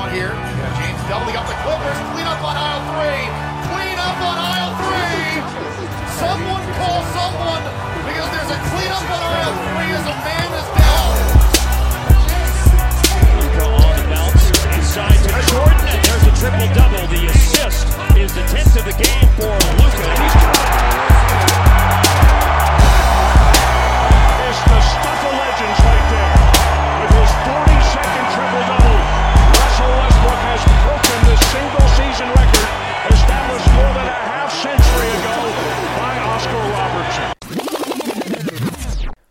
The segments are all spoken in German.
one here. James doubling up the Clippers. Clean up on aisle three. Clean up on aisle three. Someone call someone because there's a clean up on aisle three as a man is down. Luka on the bounce, inside to Jordan, and there's a triple double. The assist is the 10th of the game for Luka. He's It's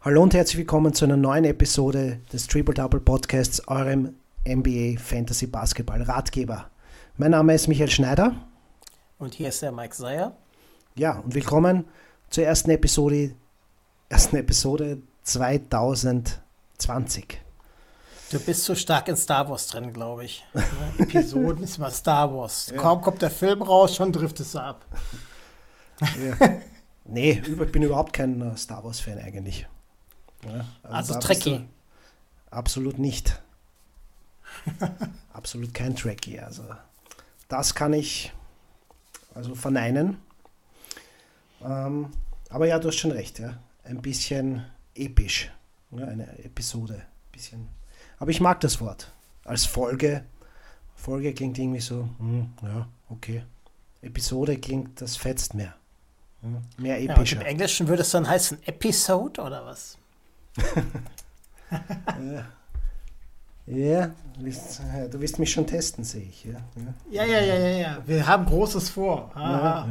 Hallo und herzlich willkommen zu einer neuen Episode des Triple Double Podcasts, eurem NBA Fantasy Basketball Ratgeber. Mein Name ist Michael Schneider. Und hier ist der Mike Seyer. Ja, und willkommen zur ersten Episode, ersten Episode 2020. Du bist so stark in Star Wars drin, glaube ich. Ne? Episoden ist mal Star Wars. Kaum kommt der Film raus, schon trifft es ab. Nee, über- ich bin überhaupt kein äh, Star Wars Fan eigentlich. Ja, Also bist Trekkie. Absolut nicht. Absolut kein Trekkie. Also das kann ich also verneinen. Ähm, aber ja, du hast schon recht, ja. Ein bisschen episch. Ja, eine Episode. Ein bisschen. Aber ich mag das Wort. Als Folge. Folge klingt irgendwie so, hm, ja, okay. Episode klingt, das fetzt mehr. Hm, Mehr Ja, epischer. Im Englischen würde es dann heißen Episode oder was? Ja, ja, du willst mich schon testen, sehe ich. Ja, ja. Ja, ja, ja, ja, ja. Wir haben Großes vor. Aha.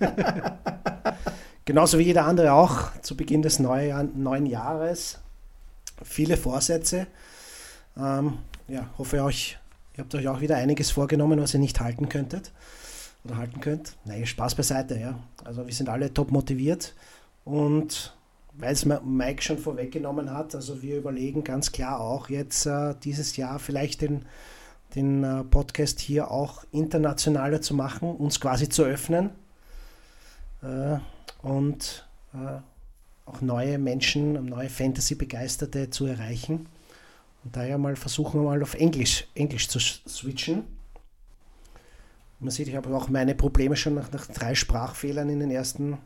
Ja. Genauso wie jeder andere auch zu Beginn des neuen, neuen Jahres. Viele Vorsätze. Ähm, ja, hoffe euch, ihr habt euch auch wieder einiges vorgenommen, was ihr nicht halten könntet oder halten könnt. Nein, Spaß beiseite, ja. Also wir sind alle top motiviert und weil es Mike schon vorweggenommen hat, also wir überlegen ganz klar auch jetzt äh, dieses Jahr vielleicht den, den äh, Podcast hier auch internationaler zu machen, uns quasi zu öffnen äh, und äh, auch neue Menschen, neue Fantasy-Begeisterte zu erreichen. Und daher mal versuchen wir mal auf Englisch, Englisch zu switchen. Man sieht, ich habe auch meine Probleme schon nach, nach drei Sprachfehlern in den ersten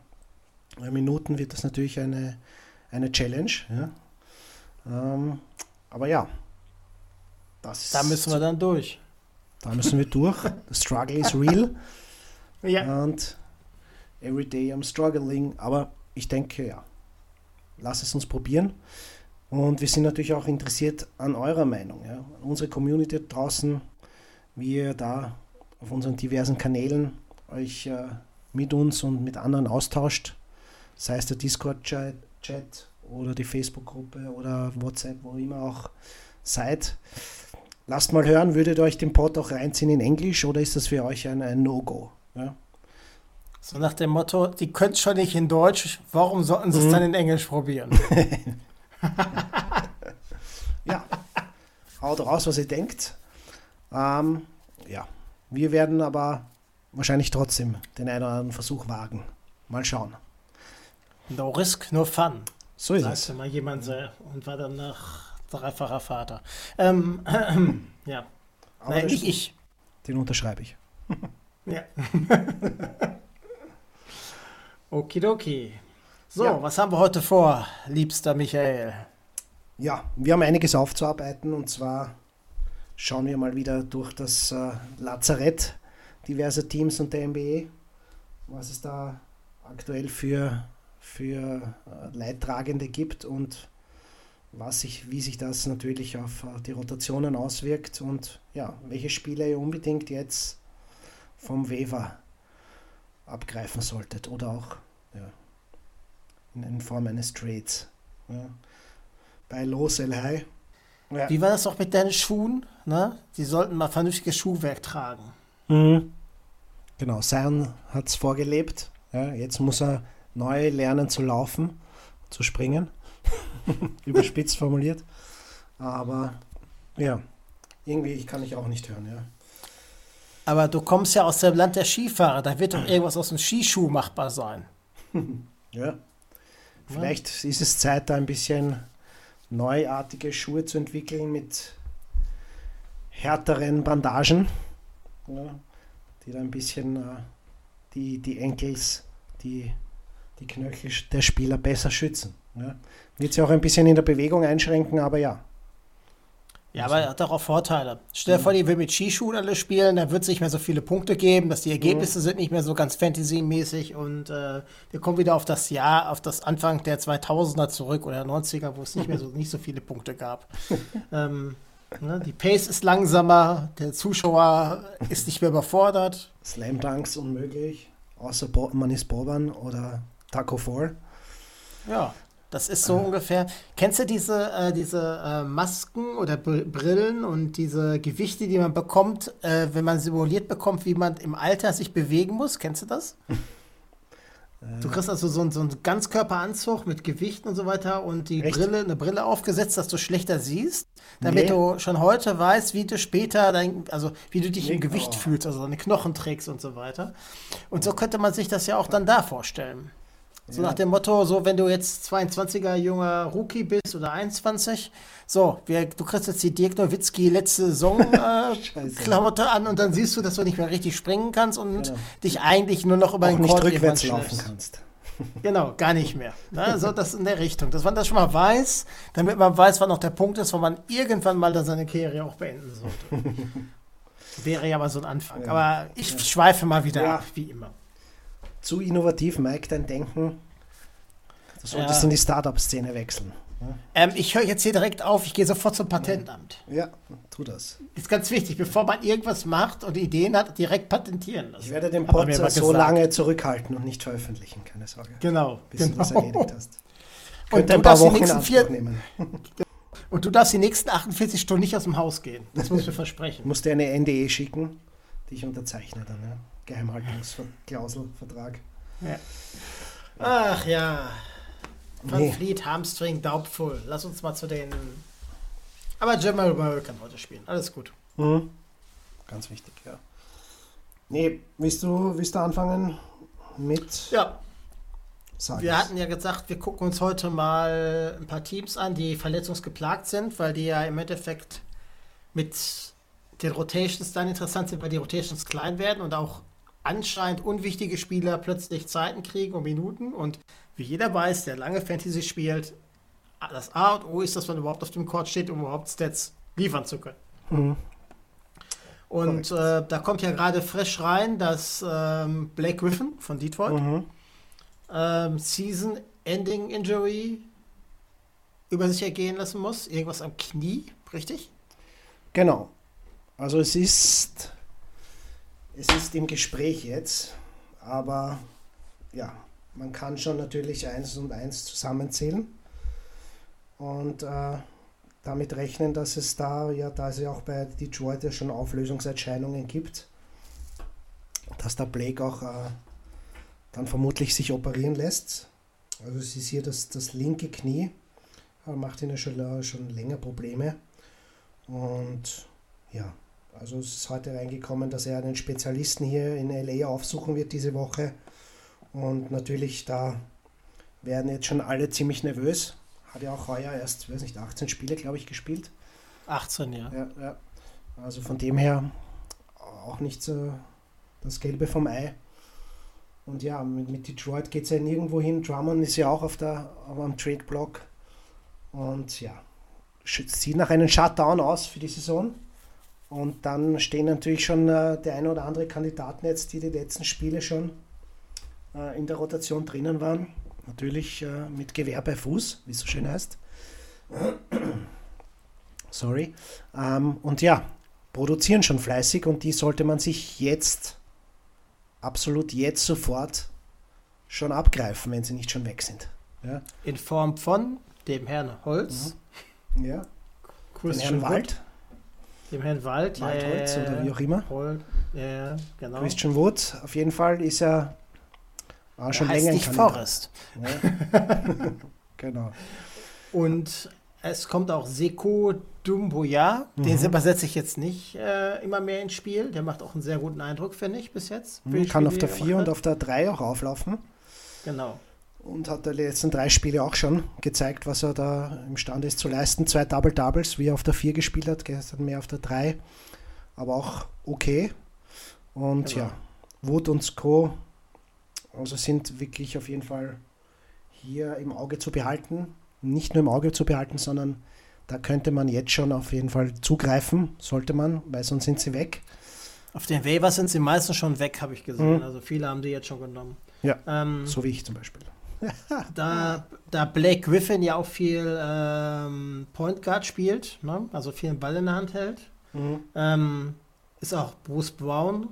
Minuten wird das natürlich eine, eine Challenge. Ja. Ähm, aber ja, das Da müssen wir dann durch. da müssen wir durch. The struggle is real Ja. und every day I'm struggling. Aber ich denke, ja, lass es uns probieren. Und wir sind natürlich auch interessiert an eurer Meinung, ja, an unsere Community draußen, wie ihr da auf unseren diversen Kanälen euch äh, mit uns und mit anderen austauscht, sei es der Discord-Chat Chat oder die Facebook-Gruppe oder WhatsApp, wo immer auch seid. Lasst mal hören, würdet ihr euch den Pod auch reinziehen in Englisch oder ist das für euch ein, ein No-Go? Ja? So nach dem Motto, die können es schon nicht in Deutsch, warum sollten sie es dann in Englisch probieren? ja, haut raus, was ihr denkt. Ähm, ja, wir werden aber wahrscheinlich trotzdem den einen oder anderen Versuch wagen. Mal schauen. No risk, no fun. So ist Sagte es. mal jemand sehr und war dann nach dreifacher Vater. Ähm, ja. Aber Nein, nicht ich. Den unterschreibe ich. Ja. Okidoki. So, Ja. was haben wir heute vor, liebster Michael? Ja, wir haben einiges aufzuarbeiten und zwar schauen wir mal wieder durch das äh, Lazarett diverser Teams und der NBA, was es da aktuell für, für äh, Leidtragende gibt und was sich, wie sich das natürlich auf äh, die Rotationen auswirkt und ja, welche Spiele ihr unbedingt jetzt vom Weaver abgreifen solltet oder auch ja, in, in Form eines Trades. Ja. Bei Los El High. Ja. Wie war das auch mit deinen Schuhen? Ne? Die sollten mal vernünftiges Schuhwerk tragen. Mhm. Genau, Zion hat es vorgelebt. Ja, jetzt muss er neu lernen zu laufen, zu springen. Überspitzt formuliert. Aber ja, irgendwie kann ich auch nicht hören. Ja. Aber du kommst ja aus dem Land der Skifahrer, da wird doch irgendwas aus dem Skischuh machbar sein. Ja. Vielleicht ist es Zeit, da ein bisschen neuartige Schuhe zu entwickeln mit härteren Bandagen, ja, die da ein bisschen äh, die, die Enkels, die, die Knöchel der Spieler besser schützen. Ja. Wird sie auch ein bisschen in der Bewegung einschränken, aber ja. Ja, aber er hat auch Vorteile. Stell dir vor, die will mit Skischuhen alle spielen, da wird es nicht mehr so viele Punkte geben, dass die Ergebnisse sind nicht mehr so ganz Fantasy-mäßig und äh, wir kommen wieder auf das Jahr, auf das Anfang der 2000er zurück oder 90er, wo es nicht mehr so, nicht so viele Punkte gab. ähm, ne, die Pace ist langsamer, der Zuschauer ist nicht mehr überfordert. Slam Dunks unmöglich, außer Bo man ist Boban oder Taco 4. Ja, das ist so ungefähr. Kennst du diese, äh, diese äh, Masken oder Br Brillen und diese Gewichte, die man bekommt, äh, wenn man simuliert bekommt, wie man im Alter sich bewegen muss? Kennst du das? Du kriegst also so, einen- so einen Ganzkörperanzug mit Gewichten und so weiter und die Echt? Brille, eine Brille aufgesetzt, dass du schlechter siehst, damit Nee. du schon heute weißt, wie du später dein, also wie du dich im Nee, Gewicht oh. fühlst, also deine Knochen trägst und so weiter. Und so könnte man sich das ja auch dann da vorstellen. So nach dem Motto, so wenn du jetzt 22er junger Rookie bist oder 21, so, wir, du kriegst jetzt die Dirk Nowitzki letzte Saison äh. Klamotte an und dann siehst du, dass du nicht mehr richtig springen kannst und Genau. dich eigentlich nur noch über Auch den Court rückwärts laufen kannst. Genau, gar nicht mehr. Ne? So das in der Richtung. Dass man das schon mal weiß, damit man weiß, wann auch der Punkt ist, wo man irgendwann mal dann seine Karriere auch beenden sollte. Wäre ja mal so ein Anfang. Aber ich schweife mal wieder Ja. ab, wie immer. Zu innovativ, Mike, dein Denken. Du solltest Ja. in die Startup-Szene wechseln. Ähm, ich höre jetzt hier direkt auf, ich gehe sofort zum Patentamt. Ja, tu das. Ist ganz wichtig, bevor man irgendwas macht und Ideen hat, direkt patentieren lassen. Ich werde den Hat man Pod mir mal so gesagt. lange zurückhalten und nicht veröffentlichen, keine Sorge. Genau. Bis du das genau. erledigt hast. Und Könnte du ein paar darfst die Wochen in nächsten vier- nehmen. Und du darfst die nächsten 48 Stunden nicht aus dem Haus gehen. Das musst du versprechen. Ich muss dir eine NDE schicken, die ich unterzeichne dann, ja. Geheimhaltungsklausel, Vertrag. Ja. Ach ja. Van Nee. Fleet, Hamstring, Doubtful. Lass uns mal zu den. Aber Jamal Murray kann heute spielen. Alles gut. Mhm. Ganz wichtig, ja. Nee, willst du, willst du anfangen mit Ja, Sag wir es. hatten ja gesagt, wir gucken uns heute mal ein paar Teams an, die verletzungsgeplagt sind, weil die ja im Endeffekt mit den Rotations dann interessant sind, weil die Rotations klein werden und auch anscheinend unwichtige Spieler plötzlich Zeiten kriegen und Minuten. Und wie jeder weiß, der lange Fantasy spielt, das A und O ist, dass man überhaupt auf dem Court steht, um überhaupt Stats liefern zu können. Mhm. Und äh, da kommt ja gerade frisch rein, dass ähm, Blake Griffin von Detroit Mhm. ähm, Season-Ending Injury über sich ergehen lassen muss. Irgendwas am Knie, richtig? Genau. Also es ist, es ist im Gespräch jetzt, aber ja, man kann schon natürlich eins und eins zusammenzählen und äh, damit rechnen, dass es da, ja, da es ja auch bei Detroit ja schon Auflösungserscheinungen gibt, dass der Blake auch äh, dann vermutlich sich operieren lässt. Also es ist hier das, das linke Knie, äh, macht ihn ja schon, äh, schon länger Probleme. Und ja, also es ist heute reingekommen, dass er einen Spezialisten hier in LA aufsuchen wird diese Woche. Und natürlich, da werden jetzt schon alle ziemlich nervös. Hat ja auch heuer erst, weiß nicht, 18 Spiele, glaube ich, gespielt. 18, ja. Ja, ja. Also von dem her auch nicht so das Gelbe vom Ei. Und ja, mit, mit Detroit geht es ja nirgendwo hin. Drummond ist ja auch auf der, am Trade-Block. Und ja, sieht nach einem Shutdown aus für die Saison. Und dann stehen natürlich schon äh, der eine oder andere Kandidaten jetzt, die die letzten Spiele schon äh, in der Rotation drinnen waren. Natürlich äh, mit Gewehr bei Fuß, wie es so schön heißt. Sorry. Ähm, und ja, produzieren schon fleißig und die sollte man sich jetzt, absolut jetzt sofort schon abgreifen, wenn sie nicht schon weg sind. Ja, In Form von dem Herrn Holz. ja. den Herrn Wald, Dem Herrn Wald. Waldholz ja, oder wie auch immer. Hol- ja, genau. Christian Wood, auf jeden Fall ist er ah, schon er länger Kandidat. Forrest. Ja. genau. Und es kommt auch Seko Dumboya. Mhm. Den übersetze ich jetzt nicht äh, immer mehr ins Spiel. Der macht auch einen sehr guten Eindruck, finde ich, bis jetzt. Die Kann Spiele, auf der er 4 gemacht und auf der 3 auch auflaufen. Genau. Und hat die letzten drei Spiele auch schon gezeigt, was er da imstande ist zu leisten. Zwei Double-Doubles, wie er auf der 4 gespielt hat, gestern mehr auf der 3, aber auch okay. Und Genau. ja, Wood und Co. Also sind wirklich auf jeden Fall hier im Auge zu behalten. Nicht nur im Auge zu behalten, sondern da könnte man jetzt schon auf jeden Fall zugreifen, sollte man, weil sonst sind sie weg. Auf den Waivers sind sie meistens schon weg, habe ich gesehen. Mhm. Also viele haben die jetzt schon genommen. Ja, Ähm, so wie ich zum Beispiel. Da, da Blake Griffin ja auch viel ähm, Point Guard spielt, ne? also viel Ball in der Hand hält, Mhm. ähm, ist auch Bruce Brown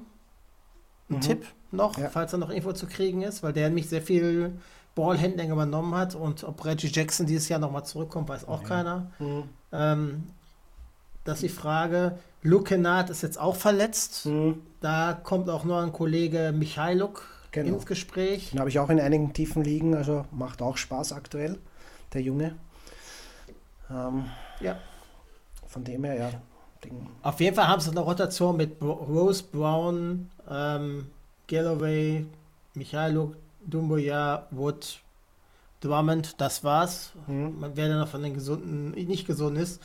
ein Mhm. Tipp noch, Ja. falls er noch irgendwo zu kriegen ist, weil der nämlich sehr viel Ballhandling übernommen hat und ob Reggie Jackson dieses Jahr nochmal zurückkommt, weiß auch Ja. keiner. Mhm. Ähm, das ist die Frage. Luke Kennard ist jetzt auch verletzt. Mhm. Da kommt auch noch ein Kollege Michailuk Genau. ins Gespräch. Den habe ich auch in einigen tiefen Ligen, also macht auch Spaß aktuell, der Junge. Ähm, Ja. Von dem her, ja. Den, Auf jeden Fall haben sie eine Rotation mit Rose Brown, ähm, Galloway, Michailuk, Dumboya, Wood, Drummond, das war's. Mhm. Man wer da noch von den gesunden, nicht gesund ist.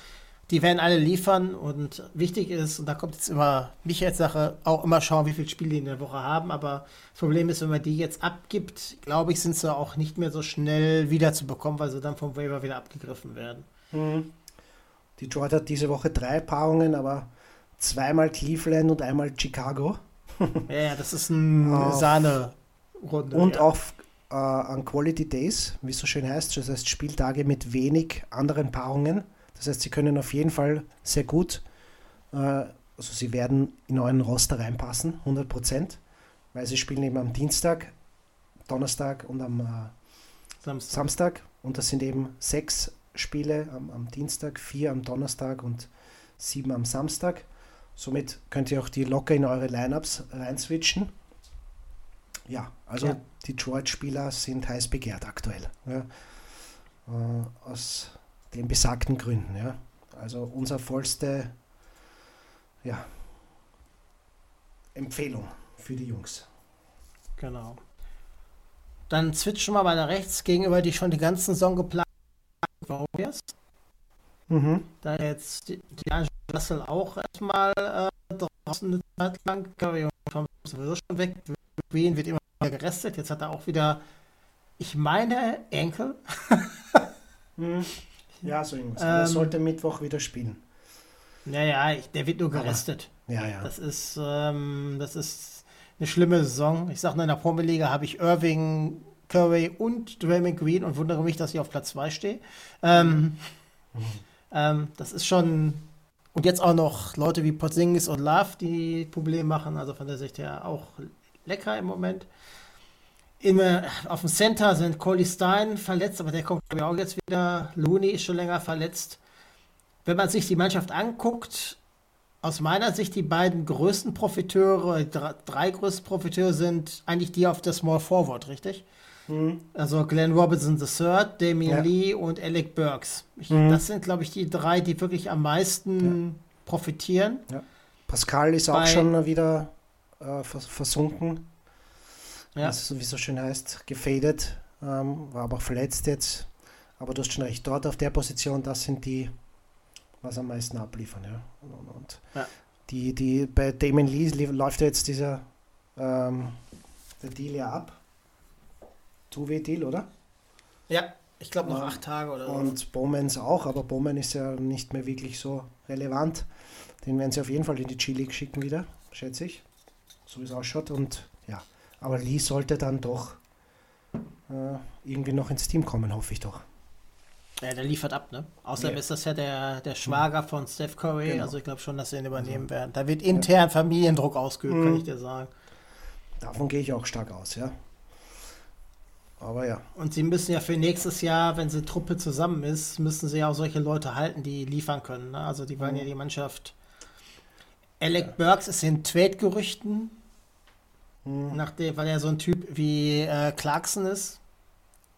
Die werden alle liefern und wichtig ist, und da kommt jetzt immer Michaels Sache, auch immer schauen, wie viele Spiele die in der Woche haben. Aber das Problem ist, wenn man die jetzt abgibt, glaube ich, sind sie auch nicht mehr so schnell wiederzubekommen, weil sie dann vom Waiver wieder abgegriffen werden. Mhm. Detroit hat diese Woche drei Paarungen, aber zweimal Cleveland und einmal Chicago. Ja, das ist eine Sahne-Runde. Und ja. auf äh, an Quality Days, wie es so schön heißt, das heißt Spieltage mit wenig anderen Paarungen. Das heißt, sie können auf jeden Fall sehr gut, äh, also sie werden in euren Roster reinpassen, 100 Prozent, weil sie spielen eben am Dienstag, Donnerstag und am äh, Samstag. Samstag und das sind eben sechs Spiele am, am Dienstag, vier am Donnerstag und sieben am Samstag. Somit könnt ihr auch die locker in eure Lineups reinswitchen. Ja, also Ja. Detroit-Spieler sind heiß begehrt aktuell. Ja. Äh, aus den besagten Gründen. Ja. Also unser vollste ja, Empfehlung für die Jungs. Genau. Dann switchen wir mal nach rechts gegenüber die schon die ganzen Saison geplanten Warriors. Mhm. Da jetzt die, die Angela Russell auch erstmal äh, draußen eine Zeit lang. Und Thompson sowieso schon weg. Green wird immer wieder gerestet. Jetzt hat er auch wieder, ich meine, Enkel. Mhm. Ja, so irgendwas. Ähm, er sollte Mittwoch wieder spielen. Naja, ich, der wird nur gerestet. Ja, ja. Das ist, ähm, das ist eine schlimme Saison. Ich sage nur, in der Promi-Liga habe ich Irving, Curry und Draymond Green und wundere mich, dass ich auf Platz 2 stehe. Ähm, ähm, das ist schon. Und jetzt auch noch Leute wie Porzingis und Love, die Probleme machen. Also von der Sicht her auch lecker im Moment. Immer auf dem Center sind Coley Stein verletzt, aber der kommt glaube ich auch jetzt wieder. Looney ist schon länger verletzt. Wenn man sich die Mannschaft anguckt, aus meiner Sicht die beiden größten Profiteure, drei, drei größten Profiteure sind eigentlich die auf der Small Forward, richtig? Also Glenn Robinson III, Damian Ja. Lee und Alec Burks. Ich, Mhm. Das sind, glaube ich, die drei, die wirklich am meisten profitieren. Pascal ist auch Bei- schon wieder äh, vers versunken. Ja. Ist, wie es so schön heißt, gefadet. Ähm, war aber auch verletzt jetzt. Aber du hast schon recht, dort auf der Position, das sind die, was am meisten abliefern. Ja. Und, und Ja. Die, die, bei Damon Lee läuft ja jetzt dieser ähm, der Deal ja ab. Two-Way-Deal, oder? Ja, ich glaube noch acht Tage oder so. Und Bowmans auch, aber Bowman ist ja nicht mehr wirklich so relevant. Den werden sie auf jeden Fall in die G-League schicken wieder, schätze ich. So wie es ausschaut. Und aber Lee sollte dann doch äh, irgendwie noch ins Team kommen, hoffe ich doch. Ja, der liefert ab, ne? Außerdem Ja. ist das ja der, der Schwager von Steph Curry. Genau. Also ich glaube schon, dass sie ihn übernehmen werden. Da wird intern Familiendruck ausgeübt, kann Mhm. ich dir sagen. Davon gehe ich auch stark aus, ja. Aber ja, Und sie müssen ja für nächstes Jahr, wenn sie Truppe zusammen ist, müssen sie ja auch solche Leute halten, die liefern können. Ne? Also die wollen ja die Mannschaft. Alec Burks ist in Trade-Gerüchten, nachdem, weil er so ein Typ wie äh, Clarkson ist.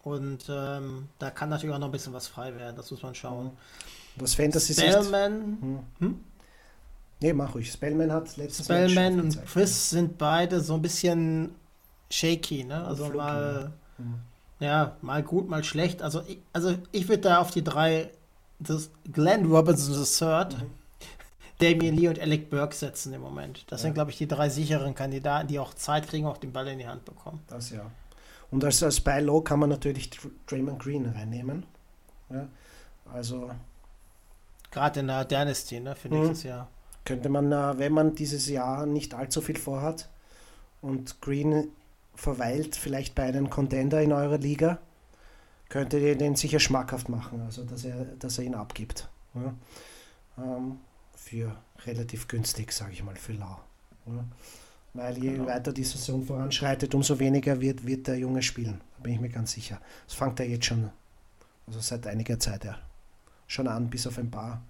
Und ähm, da kann natürlich auch noch ein bisschen was frei werden, das muss man schauen. was Fantasy ist. Spellman, Nee, mach ruhig. Spellman hat letztes Mal Spellman und gezeigt, Chris sind beide so ein bisschen shaky, ne? Also Fluky, mal. Ja, mal gut, mal schlecht. Also ich, also ich würde da auf die drei, das Glenn Robinson III, mhm. Damien Lee und Alec Burke setzen im Moment. Das ja. sind, glaube ich, die drei sicheren Kandidaten, die auch Zeit kriegen, auch den Ball in die Hand bekommen. Das ja. Und als, als Buy Low kann man natürlich Draymond Green reinnehmen. Ja, also. Gerade in der Dynasty, ne, für nächstes mhm. Jahr. Könnte man, äh, wenn man dieses Jahr nicht allzu viel vorhat und Green verweilt vielleicht bei einem Contender in eurer Liga, könntet ihr den sicher schmackhaft machen, also dass er, dass er ihn abgibt. Ja. Ähm, für relativ günstig, sage ich mal, für lau. Ja. Weil je genau. weiter die Saison voranschreitet, umso weniger wird, wird der Junge spielen. Da bin ich mir ganz sicher. Das fängt er jetzt schon, also seit einiger Zeit ja, schon an, bis auf ein paar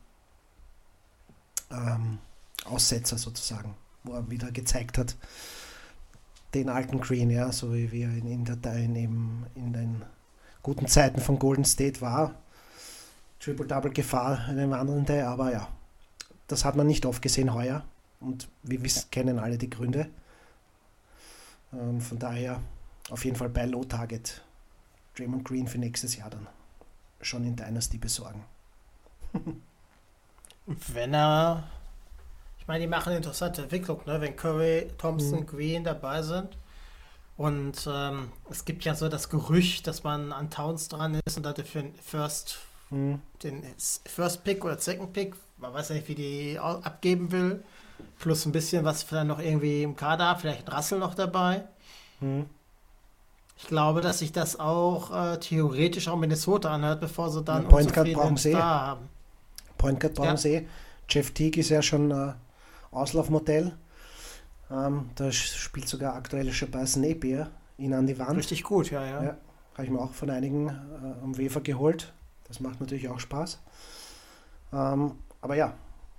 ähm, Aussetzer sozusagen, wo er wieder gezeigt hat, den alten Green, ja, so wie wir in, in, der, in, in den guten Zeiten von Golden State war. Triple-Double-Gefahr eine wandelnde, aber ja, das hat man nicht oft gesehen heuer und wir wissen, kennen alle die Gründe. Ähm, von daher auf jeden Fall bei Low Target Draymond Green für nächstes Jahr dann schon in Dynasty besorgen. Wenn er, ich meine, die machen eine interessante Entwicklung, ne? wenn Curry, Thompson, mhm. Green dabei sind. Und ähm, es gibt ja so das Gerücht, dass man an Towns dran ist und dafür First, mhm. den First Pick oder Second Pick, man weiß ja nicht, wie die abgeben will. Plus ein bisschen was vielleicht noch irgendwie im Kader, vielleicht ein Rassel noch dabei. Mhm. Ich glaube, dass sich das auch äh, theoretisch auch Minnesota anhört, bevor sie dann Point Guard brauchen sie. haben. Point Guard brauchen ja. sie. Jeff Teague ist ja schon äh, Auslaufmodell. Ähm, da spielt sogar aktuell Shabazz Napier ihn an die Wand. Richtig gut, ja, ja. ja Habe ich mir auch von einigen äh, am Wefer geholt. Das macht natürlich auch Spaß. Ähm, aber ja,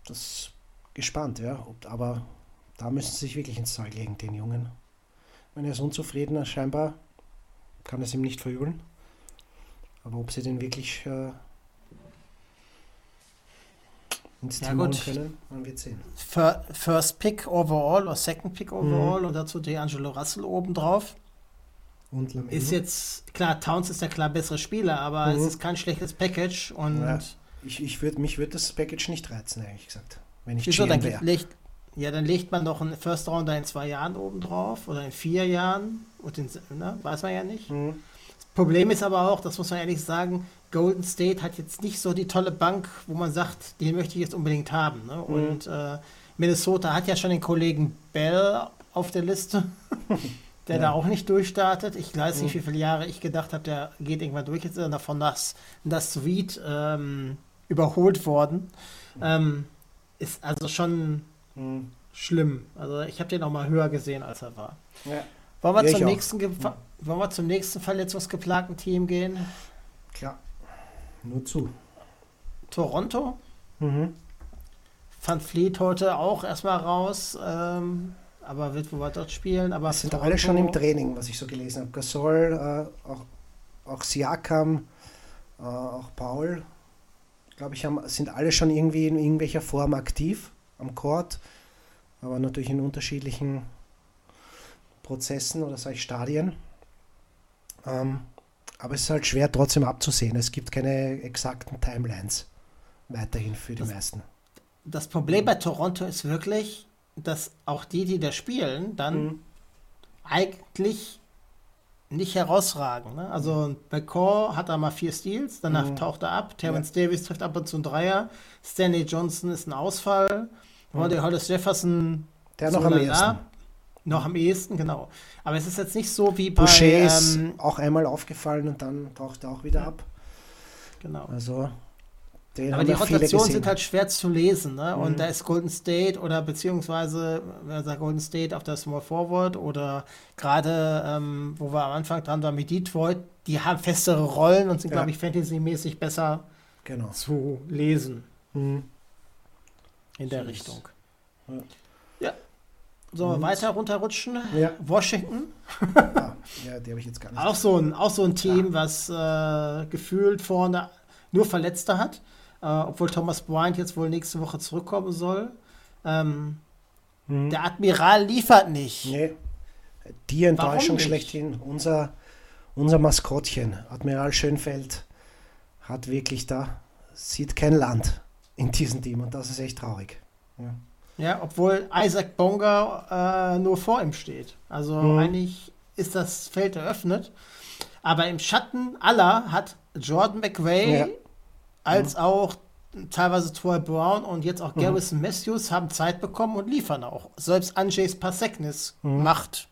das gespannt, ja. Ob, aber da müssen sie sich wirklich ins Zeug legen, den Jungen. Wenn er ist unzufrieden, scheinbar kann es ihm nicht verübeln. Aber ob sie den wirklich äh, ins ja, Team gut. können, man wird sehen. First Pick overall oder Second Pick overall mhm. und dazu D'Angelo Russell obendrauf. Und Lamelo. Ist jetzt, klar, Towns ist der klar bessere Spieler, aber mhm. es ist kein schlechtes Package und. Ja, ich, ich würd, mich würde das Package nicht reizen, ehrlich gesagt. Wenn ich Wieso, dann legt, ja, dann legt man doch einen First Rounder in zwei Jahren oben drauf oder in vier Jahren. Und in, ne, weiß man ja nicht. Mhm. Das Problem ist aber auch, das muss man ehrlich sagen, Golden State hat jetzt nicht so die tolle Bank, wo man sagt, den möchte ich jetzt unbedingt haben. Ne? Mhm. Und äh, Minnesota hat ja schon den Kollegen Bell auf der Liste, der ja. da auch nicht durchstartet. Ich weiß nicht, mhm. wie viele Jahre ich gedacht habe, der geht irgendwann durch. Jetzt ist er davon das, das Suite ähm, überholt worden. Mhm. Ähm, ist also schon hm. schlimm. Also ich habe den auch mal höher gesehen, als er war. Ja. Wollen, wir zum nächsten hm. Wollen wir zum nächsten verletzungsgeplagten Team gehen? Klar. Nur zu. Toronto? Mhm. Van Fleet heute auch erstmal raus, ähm, aber wird wohl dort spielen. Aber sind Toronto, alle schon im Training, was ich so gelesen habe. Gasol, äh, auch, auch Siakam, äh, auch Paul glaube ich, haben, sind alle schon irgendwie in irgendwelcher Form aktiv am Court, aber natürlich in unterschiedlichen Prozessen oder sage ich Stadien. Ähm, aber es ist halt schwer trotzdem abzusehen. Es gibt keine exakten Timelines weiterhin für die das, meisten. Das Problem bei Toronto ist wirklich, dass auch die, die da spielen, dann mhm. eigentlich nicht herausragen. Ne? Also bei Core hat er mal vier Steals, danach mhm. taucht er ab. Terrence ja. Davis trifft ab und zu einen Dreier. Stanley Johnson ist ein Ausfall. Mhm. Roddy Hollis Jefferson. Der noch am ehesten. Noch am ehesten, genau. Aber es ist jetzt nicht so wie bei. Boucher ist ähm, auch einmal aufgefallen und dann taucht er auch wieder ab. Genau. Also den aber die Rotationen sind halt schwer zu lesen. Ne? Mhm. Und da ist Golden State oder beziehungsweise, sagt Golden State auf der Small Forward oder gerade, ähm, wo wir am Anfang dran waren mit Detroit, die haben festere Rollen und sind, ja. glaube ich, fantasymäßig besser genau. zu lesen. Mhm. In der so Richtung. Ja. ja. So, und? weiter runterrutschen. Ja. Washington. ja, ja, die habe ich jetzt gar nicht. Auch so ein, auch so ein Team, was äh, gefühlt vorne nur Verletzte hat äh, obwohl Thomas Bryant jetzt wohl nächste Woche zurückkommen soll. Ähm, hm. Der Admiral liefert nicht. Nee. Die Enttäuschung schlechthin. Unser, unser Maskottchen, Admiral Schönfeld, hat wirklich da, sieht kein Land in diesem Team und das ist echt traurig. Ja, ja obwohl Isaac Bonga äh, nur vor ihm steht. Also mhm. eigentlich ist das Feld eröffnet. Aber im Schatten aller hat Jordan McRae ja. Als mhm. auch teilweise Troy Brown und jetzt auch mhm. Garrison Matthews haben Zeit bekommen und liefern auch. Selbst Andrzejs Paseknis mhm. macht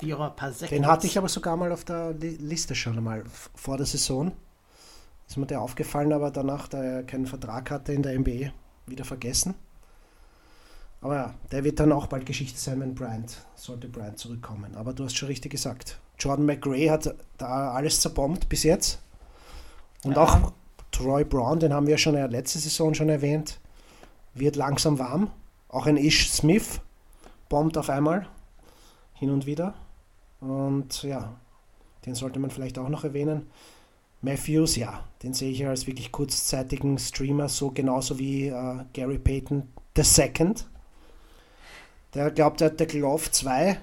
ihrer Paseknis. Den hatte ich aber sogar mal auf der Liste schon einmal vor der Saison. Ist mir der aufgefallen, aber danach, da er keinen Vertrag hatte in der NBA, wieder vergessen. Aber ja, der wird dann auch bald Geschichte sein, wenn Bryant, sollte Bryant zurückkommen. Aber du hast schon richtig gesagt. Jordan McRae hat da alles zerbombt bis jetzt. Und ja. auch Troy Brown, den haben wir schon ja letzte Saison schon erwähnt, wird langsam warm. Auch ein Ish Smith bombt auf einmal hin und wieder. Und ja, den sollte man vielleicht auch noch erwähnen. Matthews, ja, den sehe ich als wirklich kurzzeitigen Streamer, so genauso wie äh, Gary Payton II. Der glaubt, er hat der Glove 2,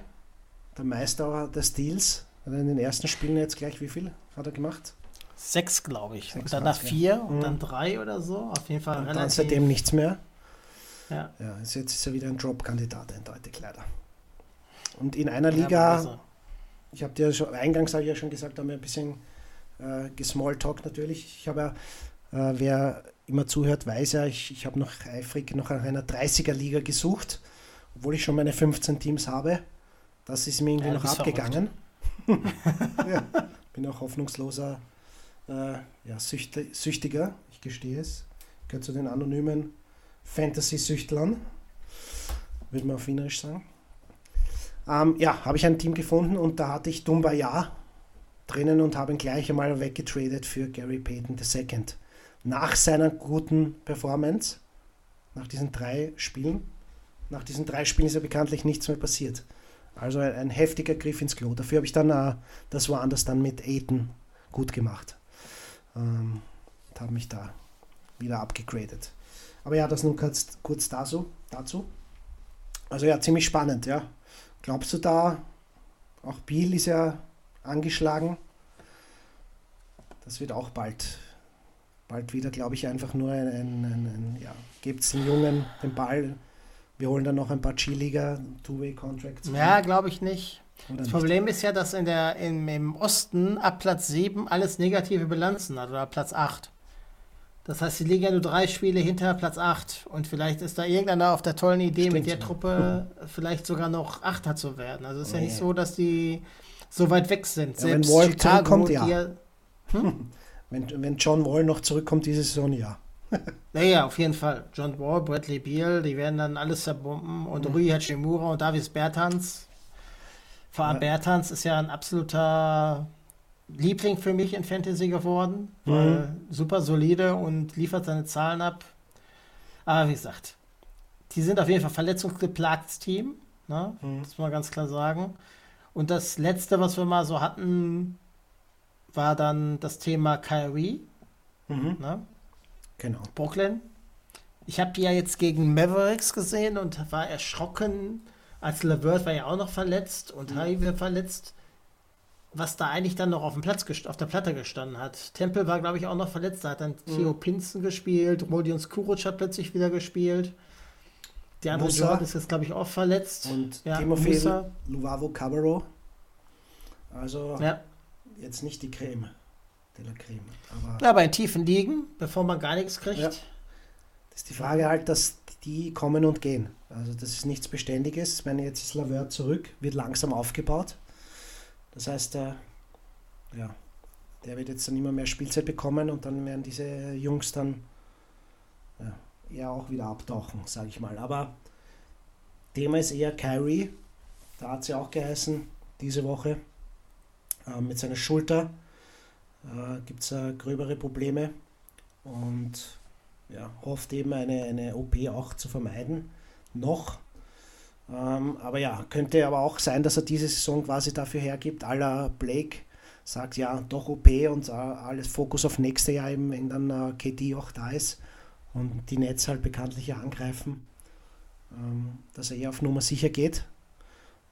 der Meister der Steals. Hat er in den ersten Spielen jetzt gleich wie viel hat er gemacht? Sechs, glaube ich. Sechs und danach vier und mhm. dann drei oder so. Auf jeden Fall und relativ. Dann seitdem nichts mehr. Ja. ja jetzt ist er wieder ein Drop-Kandidat, eindeutig leider. Und in einer Liga, ja, ich habe dir schon, eingangs habe ich ja schon gesagt, haben wir ein bisschen äh, gesmalltalk natürlich. Ich habe ja, äh, wer immer zuhört, weiß ja, ich, ich habe noch eifrig nach einer 30er-Liga gesucht, obwohl ich schon meine 15 Teams habe. Das ist mir irgendwie ja, noch abgegangen. ja, bin auch hoffnungsloser äh, ja, Süchtiger, ich gestehe es. Gehört zu den anonymen Fantasy-Süchtlern, würde man auf Wienerisch sagen. Ähm, ja, habe ich ein Team gefunden und da hatte ich Dumba Ja drinnen und habe ihn gleich einmal weggetradet für Gary Payton II. Nach seiner guten Performance, nach diesen drei Spielen, nach diesen drei Spielen ist ja bekanntlich nichts mehr passiert. Also ein, ein heftiger Griff ins Klo. Dafür habe ich dann äh, das woanders dann mit Aiton gut gemacht. Ähm, habe mich da wieder abgegradet. Aber ja, das nun kurz, kurz dazu, dazu. Also ja, ziemlich spannend, ja. Glaubst du da, auch Biel ist ja angeschlagen. Das wird auch bald, bald wieder, glaube ich, einfach nur ein, ein, ein, ein ja, gebt den Jungen den Ball. Wir holen dann noch ein paar G-Liga, Two-Way-Contracts. Ja, glaube ich nicht. Oder das nicht? Problem ist ja, dass in der, in, im Osten ab Platz 7 alles negative Bilanzen hat oder ab Platz 8. Das heißt, sie liegen ja nur drei Spiele hinter Platz 8 und vielleicht ist da irgendeiner auf der tollen Idee, Stimmt mit der. Truppe vielleicht sogar noch Achter zu werden. Also es ist nee. ja nicht so, dass die so weit weg sind. Ja, wenn Wall Chicago, zurückkommt, ja. ja hm? wenn, wenn John Wall noch zurückkommt diese Saison, ja. naja, auf jeden Fall. John Wall, Bradley Beal, die werden dann alles zerbomben und mhm. Rui Hachimura und Davis Bertans vor allem. Bertans ist ja ein absoluter Liebling für mich in Fantasy geworden. Mhm. super solide und liefert seine Zahlen ab. Aber wie gesagt, die sind auf jeden Fall verletzungsgeplagtes Team. Ne? Mhm. Das muss man ganz klar sagen. Und das letzte, was wir mal so hatten, war dann das Thema Kyrie. Mhm. Ne? Genau. Brooklyn. Ich habe die ja jetzt gegen Mavericks gesehen und war erschrocken, als Levert war ja auch noch verletzt und mhm. Harvey verletzt, was da eigentlich dann noch auf dem Platz auf der Platte gestanden hat. Tempel war, glaube ich, auch noch verletzt. Da hat dann mhm. Theo Pinzen gespielt, Rodion Skuruc hat plötzlich wieder gespielt. Der andere Musa. Jordan ist jetzt, glaube ich, auch verletzt. Und ja, Timofey Luvavo Cabarro. Also ja. jetzt nicht die Creme de la Creme. Aber, ja, bei tiefen Ligen, bevor man gar nichts kriegt. Ja. Das ist die Frage halt, dass die kommen und gehen. Also das ist nichts Beständiges. Wenn jetzt ist Laveur zurück, wird langsam aufgebaut. Das heißt, der, ja, der wird jetzt dann immer mehr Spielzeit bekommen und dann werden diese Jungs dann ja, eher auch wieder abtauchen, sage ich mal. Aber Thema ist eher Kyrie. Da hat es ja auch geheißen, diese Woche äh, mit seiner Schulter äh, gibt es äh, gröbere Probleme und ja, hofft eben eine, eine OP auch zu vermeiden noch. Ähm, aber ja, könnte aber auch sein, dass er diese Saison quasi dafür hergibt, aller Blake sagt ja doch OP und uh, alles Fokus auf nächste Jahr eben, wenn dann uh, KD auch da ist und die Netz halt bekanntlich angreifen, ähm, dass er eher auf Nummer sicher geht.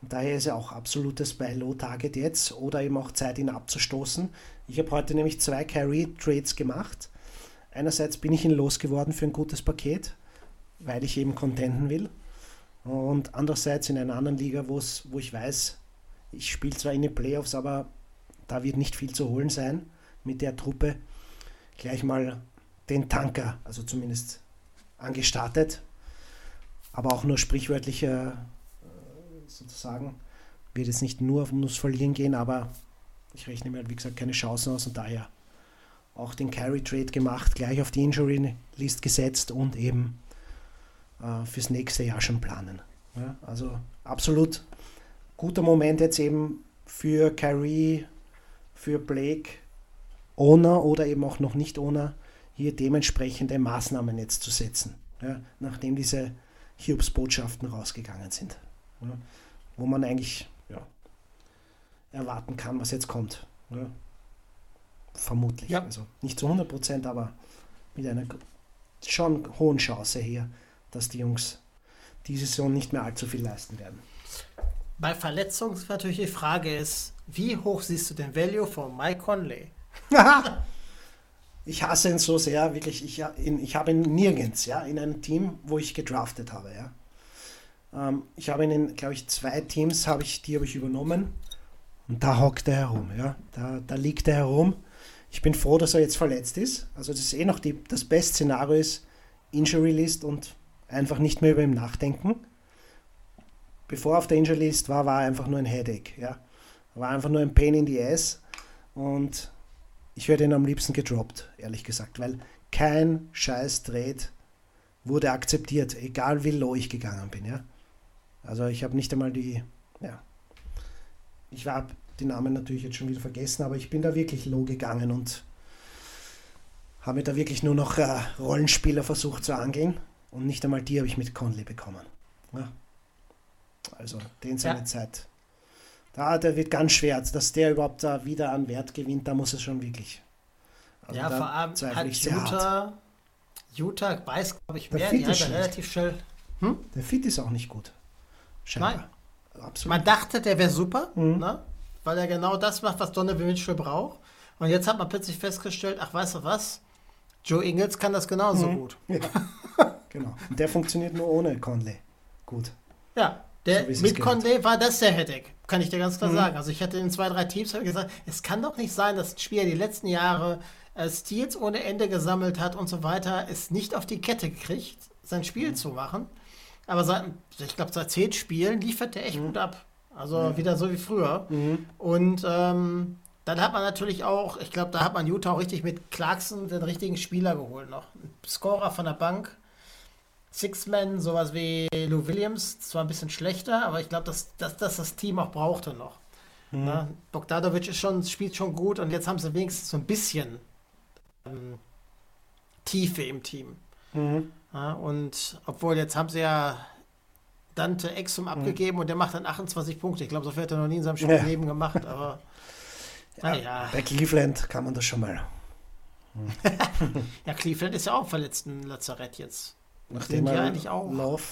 Und daher ist er auch absolutes Buy-Low-Target jetzt oder eben auch Zeit, ihn abzustoßen. Ich habe heute nämlich zwei Carry-Trades gemacht. Einerseits bin ich ihn losgeworden für ein gutes Paket, weil ich eben contenten will. Und andererseits in einer anderen Liga, wo ich weiß, ich spiele zwar in den Playoffs, aber da wird nicht viel zu holen sein mit der Truppe. Gleich mal den Tanker, also zumindest angestartet, aber auch nur sprichwörtlicher äh, sozusagen. Wird es nicht nur auf ums Verlieren gehen, aber ich rechne mir halt, wie gesagt, keine Chancen aus und daher auch den Carry Trade gemacht, gleich auf die Injury List gesetzt und eben äh, fürs nächste Jahr schon planen. Ja, also absolut guter Moment jetzt eben für Carey, für Blake, Owner oder eben auch noch nicht Owner, hier dementsprechende Maßnahmen jetzt zu setzen, ja, nachdem diese Hubs-Botschaften rausgegangen sind. Ja, wo man eigentlich erwarten kann, was jetzt kommt. Vermutlich. Also nicht zu 100 Prozent, aber mit einer schon hohen Chance hier, dass die Jungs die Saison nicht mehr allzu viel leisten werden. Bei Verletzungen ist natürlich die Frage ist, wie hoch siehst du den Value von Mike Conley? ich hasse ihn so sehr, wirklich. Ich, ich habe ihn nirgends, ja, in einem Team, wo ich gedraftet habe, ja. Ähm, ich habe ihn in, glaube ich, zwei Teams, habe ich, die habe ich übernommen. Und da hockt er herum, ja. Da, da liegt er herum. Ich bin froh, dass er jetzt verletzt ist. Also das ist eh noch die, das beste Szenario ist Injury List und einfach nicht mehr über ihn nachdenken. Bevor er auf der Injury List war, war er einfach nur ein Headache. Ja. War einfach nur ein Pain in the Ass. Und ich werde ihn am liebsten gedroppt, ehrlich gesagt, weil kein scheiß Trade wurde akzeptiert, egal wie low ich gegangen bin. Ja. Also ich habe nicht einmal die, ja, ich habe die Namen natürlich jetzt schon wieder vergessen, aber ich bin da wirklich low gegangen und habe da wirklich nur noch äh, Rollenspieler versucht zu angeln und nicht einmal die habe ich mit Conley bekommen. Ja. Also den seine ja. Zeit. Da der wird ganz schwer, dass der überhaupt da wieder an Wert gewinnt, da muss es schon wirklich. Also ja, vor allem hat Utah, Utah weiß, glaube ich, mehr, die hat relativ schnell. Hm? Der Fit ist auch nicht gut. Scheinbar. Nein. Absolut. Man dachte, der wäre super, mhm. ne? Weil er genau das macht, was Donovan Mitchell braucht. Und jetzt hat man plötzlich festgestellt, ach, weißt du was? Joe Ingles kann das genauso mhm. gut. Ja. genau. Der funktioniert nur ohne Conley. Gut. Ja, der, so mit Conley war das der Headache, kann ich dir ganz klar mhm. sagen. Also ich hatte in zwei, drei Teams gesagt, es kann doch nicht sein, dass ein Spieler die letzten Jahre äh, Steals ohne Ende gesammelt hat und so weiter, es nicht auf die Kette kriegt, sein Spiel mhm. zu machen. Aber seit, ich glaube, seit zehn Spielen liefert er echt mhm. gut ab. Also ja. wieder so wie früher. Mhm. Und ähm, dann hat man natürlich auch, ich glaube, da hat man Utah auch richtig mit Clarkson den richtigen Spieler geholt noch. Ein Scorer von der Bank. Six-Man, sowas wie Lou Williams, zwar ein bisschen schlechter, aber ich glaube, dass, dass, dass das Team auch brauchte noch. Mhm. Na, Bogdanovic ist schon, spielt schon gut und jetzt haben sie wenigstens so ein bisschen ähm, Tiefe im Team. Mhm. Ja, und obwohl jetzt haben sie ja Dante Exum mhm. abgegeben mhm. und der macht dann 28 Punkte. Ich glaube, so viel hat er noch nie in seinem ja. Leben gemacht, aber ja, ja. Bei Cleveland kann man das schon mal. ja, Cleveland ist ja auch verletzt im Lazarett jetzt. Nachdem er eigentlich auch. Love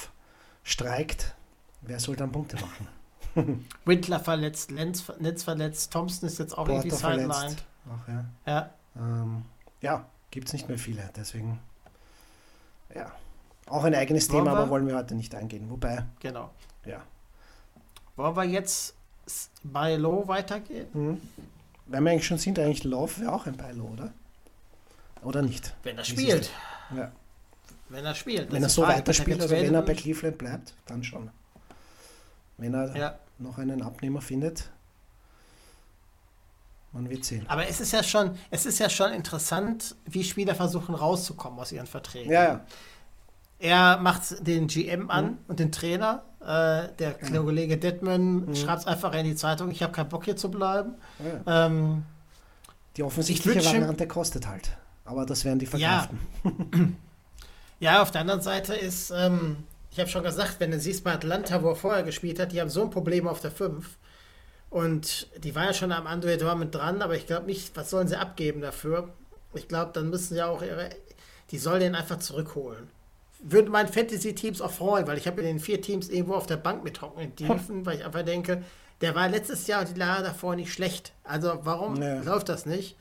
streikt, wer soll dann Punkte machen? Windler verletzt, Lenz, Lenz verletzt, Thompson ist jetzt auch Porter irgendwie sidelined. Ach, ja. Ja, ähm, ja gibt es nicht mehr viele, deswegen. Ja. Auch ein eigenes wollen Thema, wir? aber wollen wir heute nicht eingehen. Wobei. Genau. Ja. Wollen wir jetzt bei Low weitergehen? Mhm. Wenn wir eigentlich schon sind, eigentlich Love wäre auch ein Buy Low, oder? Oder nicht? Wenn er spielt. Ja. Wenn er spielt. Wenn er so weiterspielt, also wenn er bei Cleveland bleibt, dann schon. Wenn er ja. noch einen Abnehmer findet, man wird sehen. Aber es ist ja schon, es ist ja schon interessant, wie Spieler versuchen rauszukommen aus ihren Verträgen. Ja, ja. Er macht den GM an mhm. und den Trainer. Äh, der ja. Kollege Detman mhm. schreibt es einfach in die Zeitung, ich habe keinen Bock hier zu bleiben. Ja. Ähm, die offensichtliche Variante kostet halt. Aber das werden die verkraften. Ja. Ja, auf der anderen Seite ist, ähm, ich habe schon gesagt, wenn du siehst bei Atlanta, wo er vorher gespielt hat, die haben so ein Problem auf der 5. Und die war ja schon am Andre mit dran, aber ich glaube nicht, was sollen sie abgeben dafür? Ich glaube, dann müssen sie auch ihre, die sollen den einfach zurückholen. Würde meinen Fantasy-Teams auch freuen, weil ich habe in den vier Teams irgendwo auf der Bank mit hocken dürfen, weil ich einfach denke, der war letztes Jahr und die Jahre davor nicht schlecht. Also warum Ja. läuft das nicht?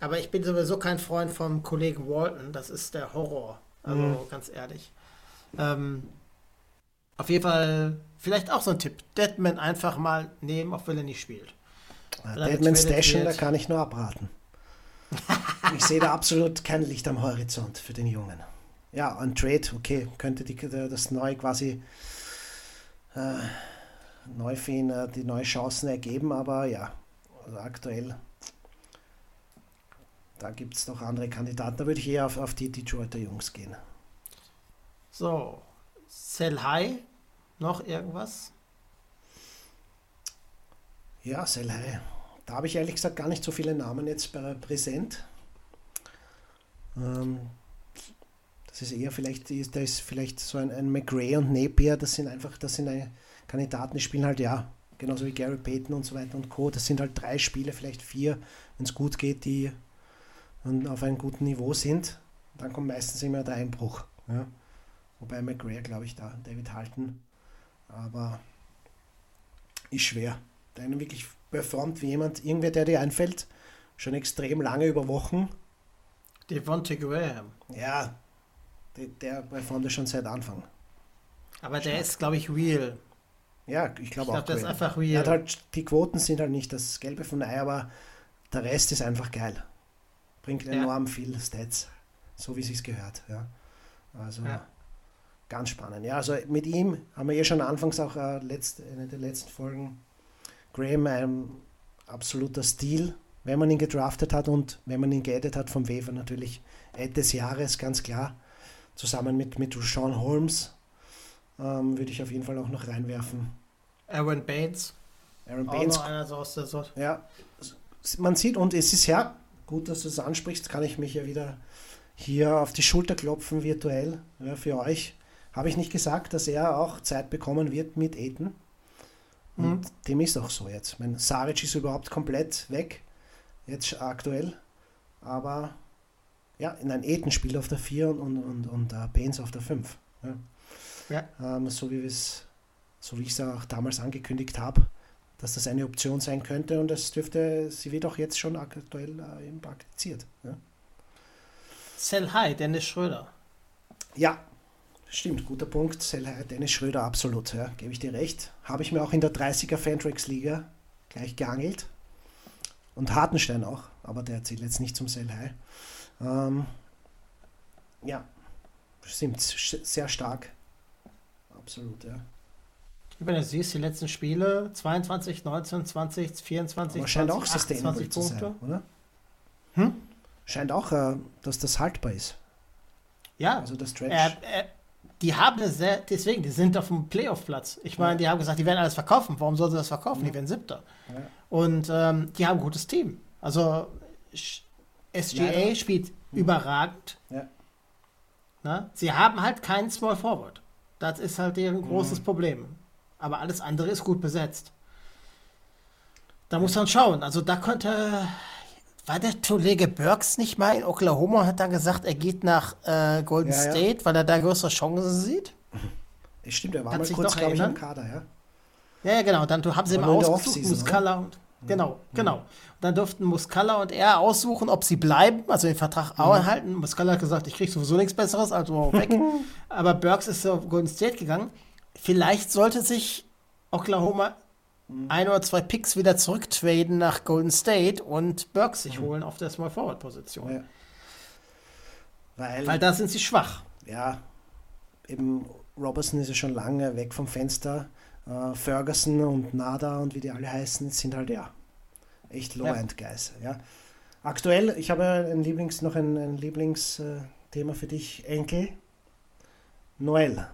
Aber ich bin sowieso kein Freund vom Kollegen Walton. Das ist der Horror. Also ganz ehrlich. Ähm, auf jeden Fall vielleicht auch so ein Tipp. Deadman einfach mal nehmen, auch wenn er nicht spielt. Ja, Deadman Stashen, da kann ich nur abraten. ich sehe da absolut kein Licht am Horizont für den Jungen. Ja, ein Trade, okay, könnte die, das neu quasi äh, neu für ihn äh, die neue Chancen ergeben, aber ja, also aktuell, da gibt es noch andere Kandidaten. Da würde ich eher auf, auf die Detroiter Jungs gehen. So. Sell High. Noch irgendwas? Ja, Selhai. Da habe ich ehrlich gesagt gar nicht so viele Namen jetzt prä- präsent. Ähm, das ist eher vielleicht, da ist vielleicht so ein, ein McRae und Napier, das sind einfach, das sind Kandidaten, die spielen halt ja, genauso wie Gary Payton und so weiter und Co. Das sind halt drei Spiele, vielleicht vier, wenn es gut geht, die auf einem guten Niveau sind. Dann kommt meistens immer der Einbruch. Ja. Wobei McRae, glaube ich, da, David Halten. Aber ist schwer. Der einen wirklich performt wie jemand, irgendwer, der dir einfällt, schon extrem lange über Wochen. Devontae Graham. Ja, der, der performt ja schon seit Anfang. Aber der ist, glaube ich, real. Ja, ich glaube glaube, auch. der ist Graham. einfach real. hat halt, die Quoten sind halt nicht das Gelbe vom Ei, aber der Rest ist einfach geil. Bringt Ja. enorm viel Stats, so wie es sich gehört. Ja. Also Ja. ganz spannend. Ja, also mit ihm haben wir eh schon anfangs auch äh, letzt, in den letzten Folgen Graham ein absoluter Stil, wenn man ihn gedraftet hat und wenn man ihn geaddet hat vom Weaver natürlich Ad des Jahres, ganz klar. Zusammen mit, mit Sean Holmes ähm, würde ich auf jeden Fall auch noch reinwerfen. Aaron Baines. Aaron Auch Baines noch einer so aus der Sorte. ja, man sieht, und es ist ja gut, dass du es ansprichst, kann ich mich ja wieder hier auf die Schulter klopfen, virtuell, ja, für euch. Habe ich nicht gesagt, dass er auch Zeit bekommen wird mit Aiden? Und dem ist auch so jetzt. Mein Saric ist überhaupt komplett weg, jetzt aktuell. Aber ja, in ein Aiden spielt auf der 4 und, und, und, und uh, Baines auf der 5. Ja. Ja. Ähm, so wie es, so wie ich es auch damals angekündigt habe, dass das eine Option sein könnte und das dürfte, sie wird auch jetzt schon aktuell äh, eben praktiziert. Ja. Sell High, Dennis Schröder. ja, stimmt, guter Punkt. Sel- Dennis Schröder, absolut, ja, gebe ich dir recht. Habe ich mir auch in der 30er Fantrax Liga gleich geangelt. Und Hartenstein auch, aber der zählt jetzt nicht zum Sell High. Ähm, ja, stimmt, sch- sehr stark. Absolut, ja. Wenn du siehst, die letzten Spiele, 22, 19, 20, 24, Aber scheint 20, auch sustainable 28 zu sein, Punkte. oder? Hm? Scheint auch, äh, dass das haltbar ist. Ja, Also das Stretch. er, er, die haben eine sehr, deswegen, die sind auf dem Playoff-Platz. Ich meine, die haben gesagt, die werden alles verkaufen. Warum sollen sie das verkaufen? Die werden Siebter. Ja. Und ähm, die haben ein gutes Team. Also Sch- SGA Ja, ja. spielt überragend. Ja. Na? Sie haben halt keinen Small Forward. Das ist halt deren Mhm. großes Problem. Aber alles andere ist gut besetzt. Da muss man schauen. Also da könnte. War der Kollege Burks nicht mal in Oklahoma und hat dann gesagt, er geht nach äh, Golden Ja, ja. State, weil er da größere Chancen sieht? Stimmt, er war Kannst mal kurz, doch glaube ich, im? Kader, ja. Ja, ja, genau. Dann haben sie der ausgesucht, Muscala und. Genau, genau. Und dann durften Muscala und er aussuchen, ob sie bleiben, also den Vertrag auch erhalten. Muscala hat gesagt, ich krieg sowieso nichts Besseres, also weg. Aber Burks ist auf Golden State gegangen. Vielleicht sollte sich Oklahoma ein oder zwei Picks wieder zurücktraden nach Golden State und Burks sich holen auf der Small Forward Position. Ja. Weil, Weil da sind sie schwach. ja, eben Robertson ist ja schon lange weg vom Fenster. Äh, Ferguson und Nada und wie die alle heißen, sind halt ja echt Low-End-Guys. Ja. Aktuell, ich habe ein Lieblings, noch ein, ein Lieblingsthema für dich, Enkel. Noel.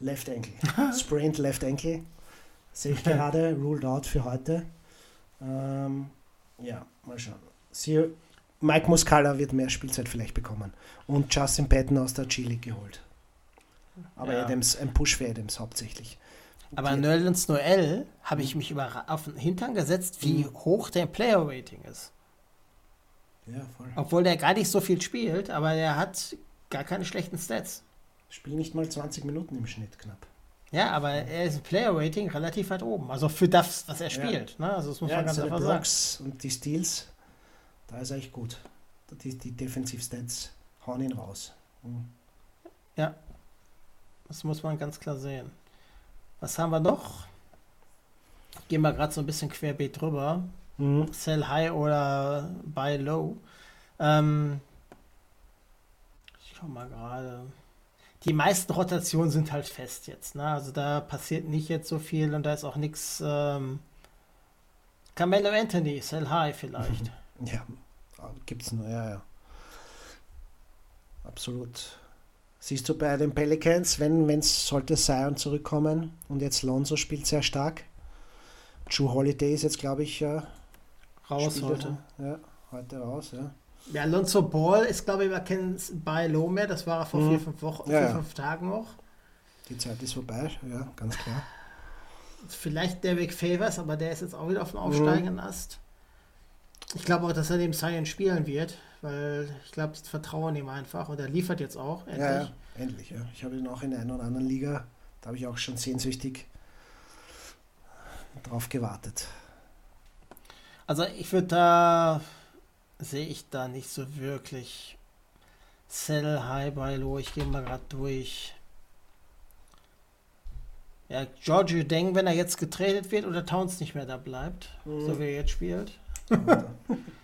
Left Ankle. Sprint Left Ankle. Sehe ich gerade, ruled out für heute. Ähm, ja, mal schauen. Sie, Mike Muscala wird mehr Spielzeit vielleicht bekommen. Und Justin Patton aus der G-League geholt. Aber Ja. Adams, ein Push für Adams hauptsächlich. Aber Nerlens Noel habe ich mich über, auf den Hintern gesetzt, wie hoch der Player-Rating ist. Ja, voll. Obwohl der gar nicht so viel spielt, aber der hat gar keine schlechten Stats. Spiel nicht mal 20 Minuten im Schnitt knapp. Ja, aber er ist Player-Rating relativ weit oben. Also für das, was er spielt. Ne? Also das muss Ja, man ganz einfach sagen. Blocks und die Steals, da ist er echt gut. Die, die Defensiv-Stats hauen ihn raus. Mhm. Ja, das muss man ganz klar sehen. Was haben wir noch? Gehen wir gerade so ein bisschen querbeet drüber. Mhm. Sell high oder buy low. Ähm, ich schau mal gerade. Die meisten Rotationen sind halt fest jetzt. Ne? Also da passiert nicht jetzt so viel und da ist auch nichts. Ähm, Carmelo Anthony, sell high vielleicht. Ja, gibt's nur, ja, ja. Absolut. Siehst du bei den Pelicans, wenn es sollte Zion zurückkommen und jetzt Lonzo spielt sehr stark. Drew Holiday ist jetzt, glaube ich, äh, Raus heute. Ja, heute raus, ja. Ja, Alonso Ball ist, glaube ich, wir kennen buy low mehr. Das war er vor Mhm. vier, fünf Wochen, Ja, vier, ja. fünf Tagen noch. Die Zeit ist vorbei, ja, ganz klar. Vielleicht Derek Favors, aber der ist jetzt auch wieder auf dem Mhm. aufsteigenden Ast. Ich glaube auch, dass er dem Science spielen wird, weil ich glaube, sie vertrauen ihm einfach und er liefert jetzt auch endlich. Ja, ja, endlich, ja. Ich habe ihn auch in der einen oder anderen Liga, da habe ich auch schon sehnsüchtig drauf gewartet. Also ich würde da, sehe ich da nicht so wirklich Sell, High, Buy, Low. Ich gehe mal gerade durch. Ja, Giorgio Deng, wenn er jetzt getradet wird oder Towns nicht mehr da bleibt, so wie er jetzt spielt.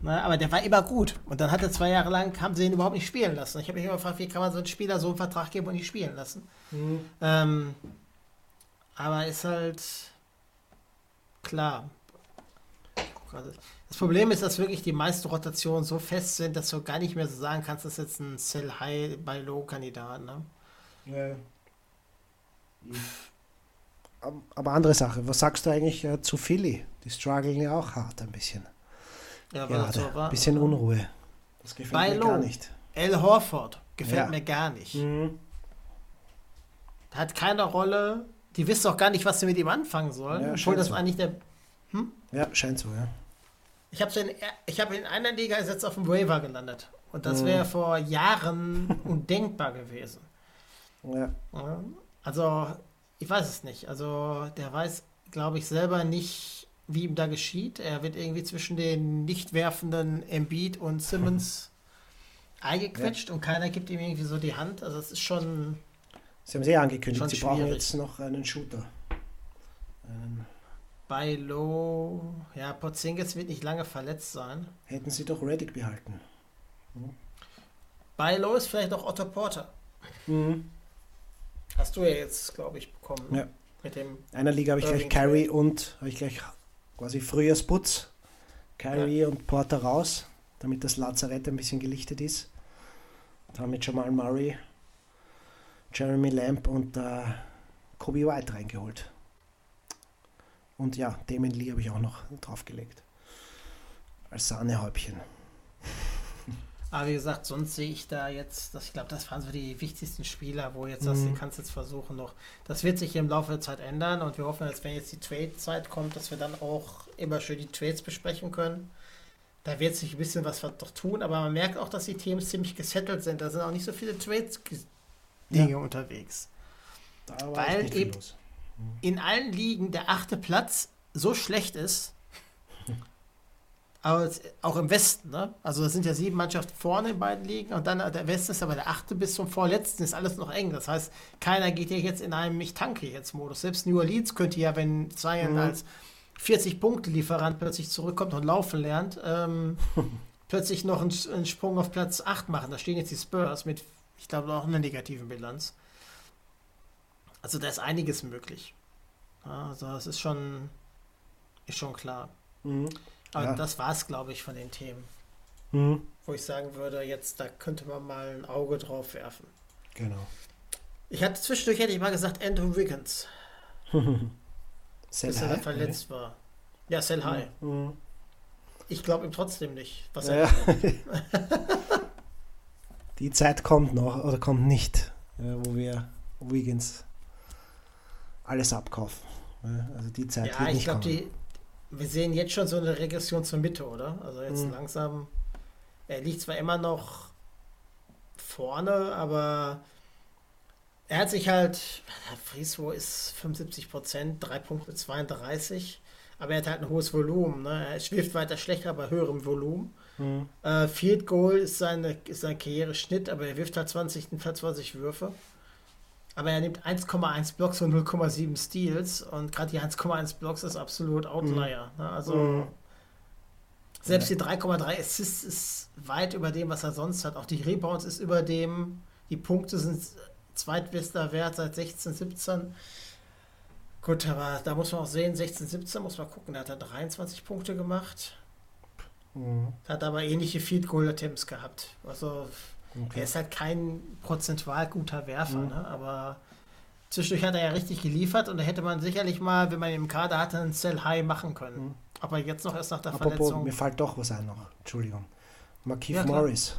Na, aber der war immer gut. Und dann hat er zwei Jahre lang, haben sie ihn überhaupt nicht spielen lassen. Ich habe mich immer gefragt, wie kann man so einen Spieler so einen Vertrag geben und nicht spielen lassen. Ähm, aber ist halt klar. Das Problem ist, dass wirklich die meisten Rotationen so fest sind, dass du gar nicht mehr so sagen kannst, das ist jetzt ein Sell High bei Low Kandidat. Ne? Ja. Ab- Aber andere Sache, was sagst du eigentlich äh, zu Philly? Die strugglen ja auch hart ein bisschen. Ja, Gerade. so war. Ein bisschen Unruhe. Das gefällt Bei mir gar nicht. Al Horford gefällt Ja. mir gar nicht. Mhm. Hat keine Rolle. Die wissen auch gar nicht, was sie mit ihm anfangen sollen. Ja, obwohl scheint das so. eigentlich der. Ja, scheint so, ja. Ich habe in, ich hab in einer Liga ist jetzt auf dem Waiver gelandet. Und das Mhm. wäre vor Jahren undenkbar gewesen. ja. Ja. Also, ich weiß es nicht. Also, der weiß, glaube ich, selber nicht, wie ihm da geschieht. Er wird irgendwie zwischen den nicht werfenden Embiid und Simmons eingequetscht und keiner gibt ihm irgendwie so die Hand. Also, es ist schon. Sie haben sie eh angekündigt, sie brauchen schwierig. jetzt noch einen Shooter. Einen, Bei Low, ja, Porzingis wird nicht lange verletzt sein. hätten sie doch Reddick behalten. Bei Low ist vielleicht auch Otto Porter. Mhm. Hast du ja jetzt, glaube ich, bekommen. Ja. Mit dem. Einer Liga habe ich gleich Carey und habe ich gleich quasi Frühjahrsputz. Carey und Porter raus, damit das Lazarett ein bisschen gelichtet ist. Da haben wir Jamal Murray, Jeremy Lamb und äh, Kobe White reingeholt. Und ja, Damon Lee habe ich auch noch draufgelegt. Als Sahnehäubchen. Aber wie gesagt, sonst sehe ich da jetzt, das, ich glaube, das waren so die wichtigsten Spieler, wo jetzt das, Mhm. du kannst jetzt versuchen noch. Das wird sich im Laufe der Zeit ändern und wir hoffen, dass wenn jetzt die Trade-Zeit kommt, dass wir dann auch immer schön die Trades besprechen können. Da wird sich ein bisschen was doch tun, aber man merkt auch, dass die Teams ziemlich gesettelt sind. Da sind auch nicht so viele Trades-Dinge unterwegs. Da war Weil eben- los. in allen Ligen der achte Platz so schlecht ist, aber auch im Westen, ne? Also es sind ja sieben Mannschaften vorne in beiden Ligen und dann der Westen ist aber der achte bis zum vorletzten ist alles noch eng. Das heißt, keiner geht ja jetzt in einem Ich tanke jetzt Modus. Selbst New Orleans könnte ja, wenn Zion als 40-Punkte-Lieferant plötzlich zurückkommt und laufen lernt, ähm, plötzlich noch einen, einen Sprung auf Platz 8 machen. Da stehen jetzt die Spurs mit, ich glaube, auch einer negativen Bilanz. Also da ist einiges möglich. Also das ist schon, ist schon klar. Mhm. Aber Ja. das war es, glaube ich, von den Themen, Mhm. wo ich sagen würde, jetzt da könnte man mal ein Auge drauf werfen. Genau. Ich hatte zwischendurch hätte ich mal gesagt Andrew Wiggins, Sell bis er verletzt war. Ja, Sell High. Mhm. Ich glaube ihm trotzdem nicht, was er Ja. Die Zeit kommt noch oder kommt nicht, ja, wo wir Wiggins alles abkaufen. Also die Zeit Ja, wird ich nicht glaube, kommen. die. Wir sehen jetzt schon so eine Regression zur Mitte, oder? Also jetzt Mhm. langsam. Er liegt zwar immer noch vorne, aber Er hat sich halt, Frieswo ist 75 Prozent, 3 Punkte 32, aber er hat halt ein hohes Volumen. Ne? Er schwirft weiter schlechter, aber höherem Volumen. Mhm. Äh, Field Goal ist, seine, ist sein Karriereschnitt, aber er wirft halt 20, 20 Würfe. Aber er nimmt 1,1 Blocks und 0,7 Steals und gerade die 1,1 Blocks ist absolut Outlier. Mhm. Also mhm. selbst die 3,3 Assists ist weit über dem, was er sonst hat. Auch die Rebounds ist über dem. Die Punkte sind zweitbester Wert seit 16, 17. Gut, aber da muss man auch sehen, 16, 17 muss man gucken. Da hat er 23 Punkte gemacht. Mhm. Hat aber ähnliche Field Goal Attempts gehabt. Also okay. er ist halt kein prozentual guter Werfer, mhm. ne? aber zwischendurch hat er ja richtig geliefert und da hätte man sicherlich mal, wenn man ihn im Kader hatte, einen Sell High machen können. Mhm. Aber jetzt noch erst nach der Apropos, Verletzung. Mir fällt doch was ein noch. Entschuldigung. Markeith ja, Morris.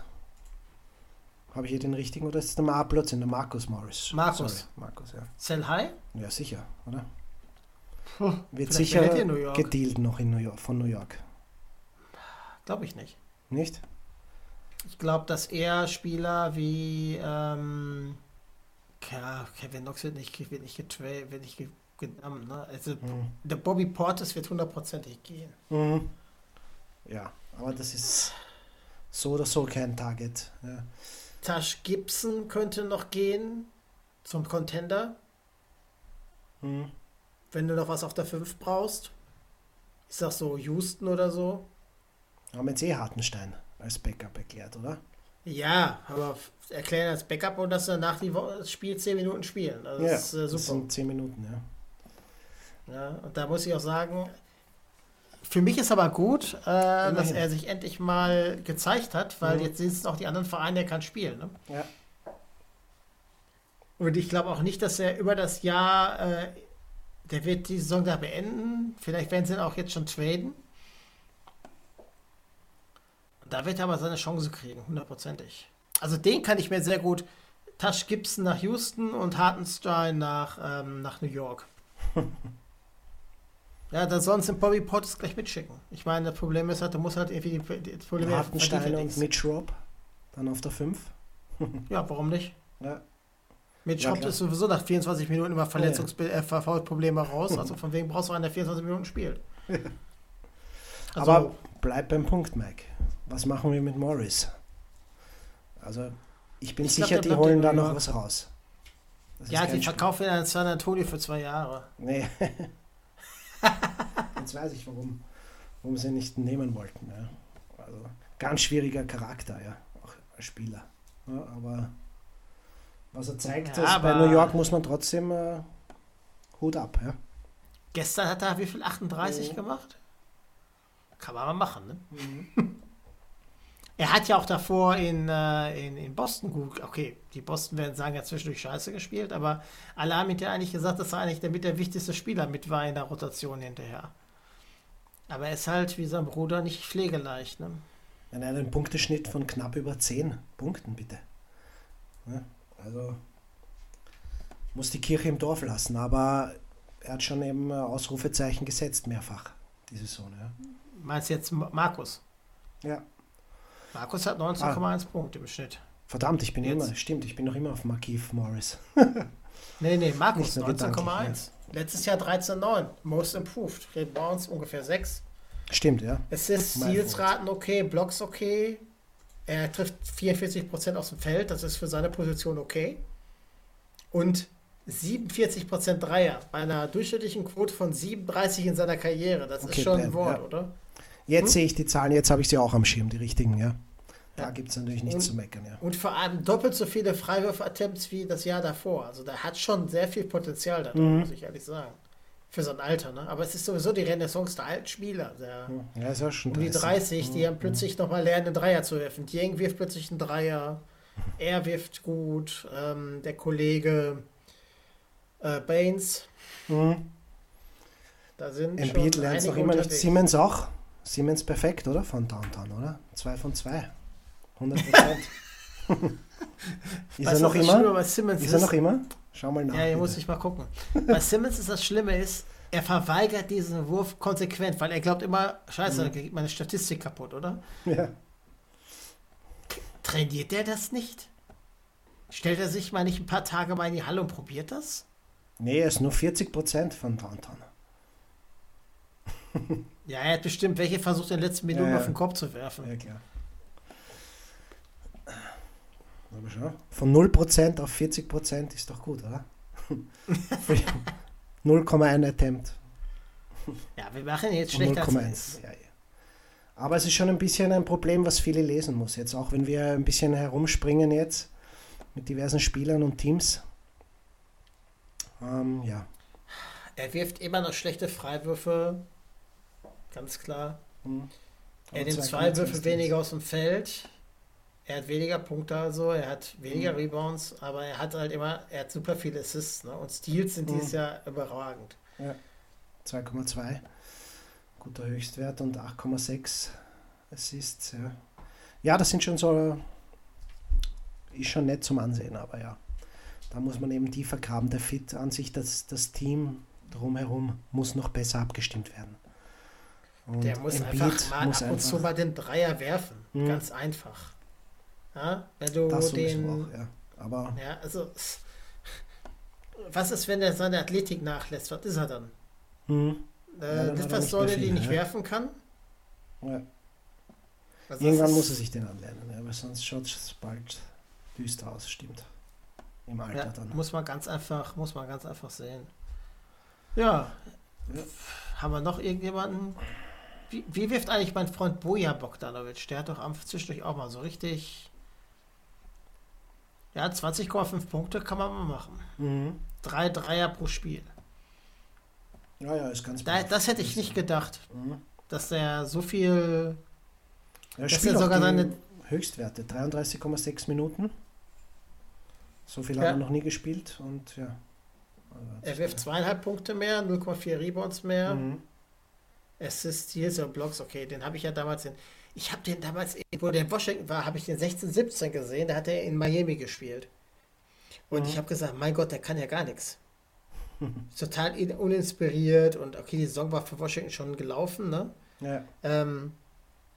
Habe ich hier den richtigen oder ist es der Mar plötzlich der Markus Morris? Markus. Sorry, Markus, ja. Sell High? Ja, sicher, oder? Puh, Wird sicher gedealt noch in New York, von New York. Glaube ich nicht. Nicht? Ich glaube, dass eher Spieler wie ähm, Kevin Knox wird nicht, wird nicht getradet, wird nicht genommen. Ne? Also mhm. der Bobby Portis wird hundertprozentig gehen. Mhm. Ja, aber das ist so oder so kein Target. Ja. Tash Gibson könnte noch gehen zum Contender. Mhm. Wenn du noch was auf der 5 brauchst. Ich sag so Houston oder so. Haben jetzt eh Hartenstein als Backup erklärt, oder? Ja, aber erklären als Backup und dass er nach dem Spiel 10 Minuten spielen. Also ja, das ist äh, super. Das sind 10 Minuten, ja. Ja, und da muss ich auch sagen, für mich ist aber gut, äh, dass er sich endlich mal gezeigt hat, weil mhm. jetzt sind es auch die anderen Vereine, der kann spielen. Ne? Ja. Und ich glaube auch nicht, dass er über das Jahr, äh, der wird die Saison da beenden. Vielleicht werden sie ihn auch jetzt schon traden. Da wird er aber seine Chance kriegen, hundertprozentig. Also den kann ich mir sehr gut. Tash Gibson nach Houston und Hartenstein nach, ähm, nach New York. ja, da sollen sie Bobby Potts gleich mitschicken. Ich meine, das Problem ist halt, du musst halt irgendwie die, die Probleme Hartenstein und Mitch Rob dann auf der 5. ja, warum nicht? Ja. Mitch ja, Rob ist sowieso nach 24 Minuten immer Verletzungsprobleme ja, ja. äh, raus. Also von wegen brauchst du einen, der 24 Minuten spielt. Also, Aber bleib beim Punkt, Mike. Was machen wir mit Morris? Also, ich bin ich sicher, glaub, die holen da noch was raus. ja, die verkaufen ihn an San Antonio für zwei Jahre. Nee. Jetzt weiß ich, warum, warum sie nicht nehmen wollten. Ja. Also, ganz schwieriger Charakter, ja, auch als Spieler. Ja, aber was er zeigt, ja, bei New York muss man trotzdem äh, Hut ab. Ja. Gestern hat er wie viel? 38 mhm. gemacht? Kann man mal machen, ne? Mhm. Er hat ja auch davor in, äh, in, in Boston gut, okay, die Boston werden sagen, er hat zwischendurch scheiße gespielt, aber alle haben ja eigentlich gesagt, dass er eigentlich der, mit der wichtigste Spieler mit war in der Rotation hinterher. Aber er ist halt wie sein Bruder nicht pflegeleicht. Ne? Er hat einen Punkteschnitt von knapp über 10 Punkten, bitte. Ja, also muss die Kirche im Dorf lassen, aber er hat schon eben Ausrufezeichen gesetzt, mehrfach, diese Saison. Ja. Meinst du jetzt Markus? Ja. Markus hat 19,1 ah. Punkte im Schnitt. Verdammt, ich bin Jetzt. immer, stimmt, ich bin noch immer auf Markeith Morris. nee, nee, Markus 19,1. Letztes Jahr 13,9. Most improved. Rebounds ungefähr 6. Stimmt, ja. Assists, Zielsraten okay, Blocks okay. Er trifft 44% aus dem Feld, das ist für seine Position okay. Und 47% Dreier bei einer durchschnittlichen Quote von 37 in seiner Karriere. Das okay, ist schon ein Wort, ja. oder? Jetzt hm? sehe ich die Zahlen, jetzt habe ich sie auch am Schirm, die richtigen, ja. Da ja. gibt es natürlich nichts und, zu meckern, ja. Und vor allem doppelt so viele Freiwürfe-Attempts wie das Jahr davor. Also da hat schon sehr viel Potenzial da mhm. muss ich ehrlich sagen. Für so ein Alter, ne? Aber es ist sowieso die Renaissance der alten Spieler. Der, ja, ist ja schon um die 30, die mhm. haben plötzlich mhm. nochmal lernen, einen Dreier zu werfen. Dieng wirft plötzlich einen Dreier. Er wirft gut. Ähm, der Kollege äh, Baines. Mhm. Da sind Embiid lernt noch immer nicht. Siemens auch. Siemens perfekt, oder? Von Downtown, oder? Zwei von zwei. 100 Prozent. ist er noch immer? Simmons ist er noch immer? Schau mal nach. Ja, hier muss ich mal gucken. Bei Simmons ist das Schlimme ist, er verweigert diesen Wurf konsequent, weil er glaubt immer, scheiße, mhm. geht meine Statistik kaputt, oder? Ja. Trainiert er das nicht? Stellt er sich mal nicht ein paar Tage mal in die Halle und probiert das? Nee, er ist nur 40% von Downtown. Ja, er hat bestimmt welche versucht, in den letzten Minuten Ja, ja. auf den Kopf zu werfen. Ja, klar. Aber schon. Von 0% auf 40% ist doch gut, oder? 0,1 Attempt. Ja, wir machen jetzt schlechter als 0,1. ist. Ja, ja. Aber es ist schon ein bisschen ein Problem, was viele lesen muss jetzt, auch wenn wir ein bisschen herumspringen jetzt mit diversen Spielern und Teams. Ähm, ja. Er wirft immer noch schlechte Freiwürfe. Ganz klar. Hm. Er nimmt 2,2 zwei Würfe weniger aus dem Feld. Er hat weniger Punkte also, er hat weniger Mhm. Rebounds, aber er hat halt immer, er hat super viele Assists, ne? Und Steals sind Mhm. dieses Jahr überragend. 2,2. Guter Höchstwert und 8,6 Assists. Ja. ja, das sind schon so. Ist schon nett zum Ansehen, aber ja. Da muss man eben tiefer graben. Der Fit an sich, das, das Team drumherum muss noch besser abgestimmt werden. Und Der muss Embiid einfach mal muss ab und zu mal den Dreier werfen. Mhm. Ganz einfach. Ja, wenn du das den. auch, ja. Aber Ja, also. Was ist, wenn er seine Athletik nachlässt? Was ist er dann? hm, Äh, Ja, dann hat er nicht Litfaßsäule, mehr die nicht ja. werfen kann? ja. Also irgendwann das muss er sich den anlernen, ja, weil sonst schaut es bald düster aus, stimmt. Im Alter Ja, dann. muss man ganz einfach, muss man ganz einfach sehen. Ja. Ja. Haben wir noch irgendjemanden? Wie, wie wirft eigentlich mein Freund Boja Bogdanovic? Der hat doch am zwischendurch auch mal so richtig. Ja, 20,5 Punkte kann man mal machen. Mhm. Drei Dreier pro Spiel. Ja, ja, ist ganz Da, das hätte ich nicht gedacht, Mhm. dass der so viel. Er spielt auch sogar seine- Höchstwerte, 33,6 Minuten. So viel Ja. hat er noch nie gespielt und ja. Also, Er wirft zweieinhalb Punkte mehr, 0,4 Rebounds mehr. Mhm. Assists, Steals und Blocks, okay, den habe ich ja damals in. Ich habe den damals, wo der in Washington war, habe ich den 16, 17 gesehen. Da hat er in Miami gespielt. Und ich habe gesagt, mein Gott, der kann ja gar nichts. Total in- uninspiriert und okay, die Saison war für Washington schon gelaufen, ne? Ja, Ähm,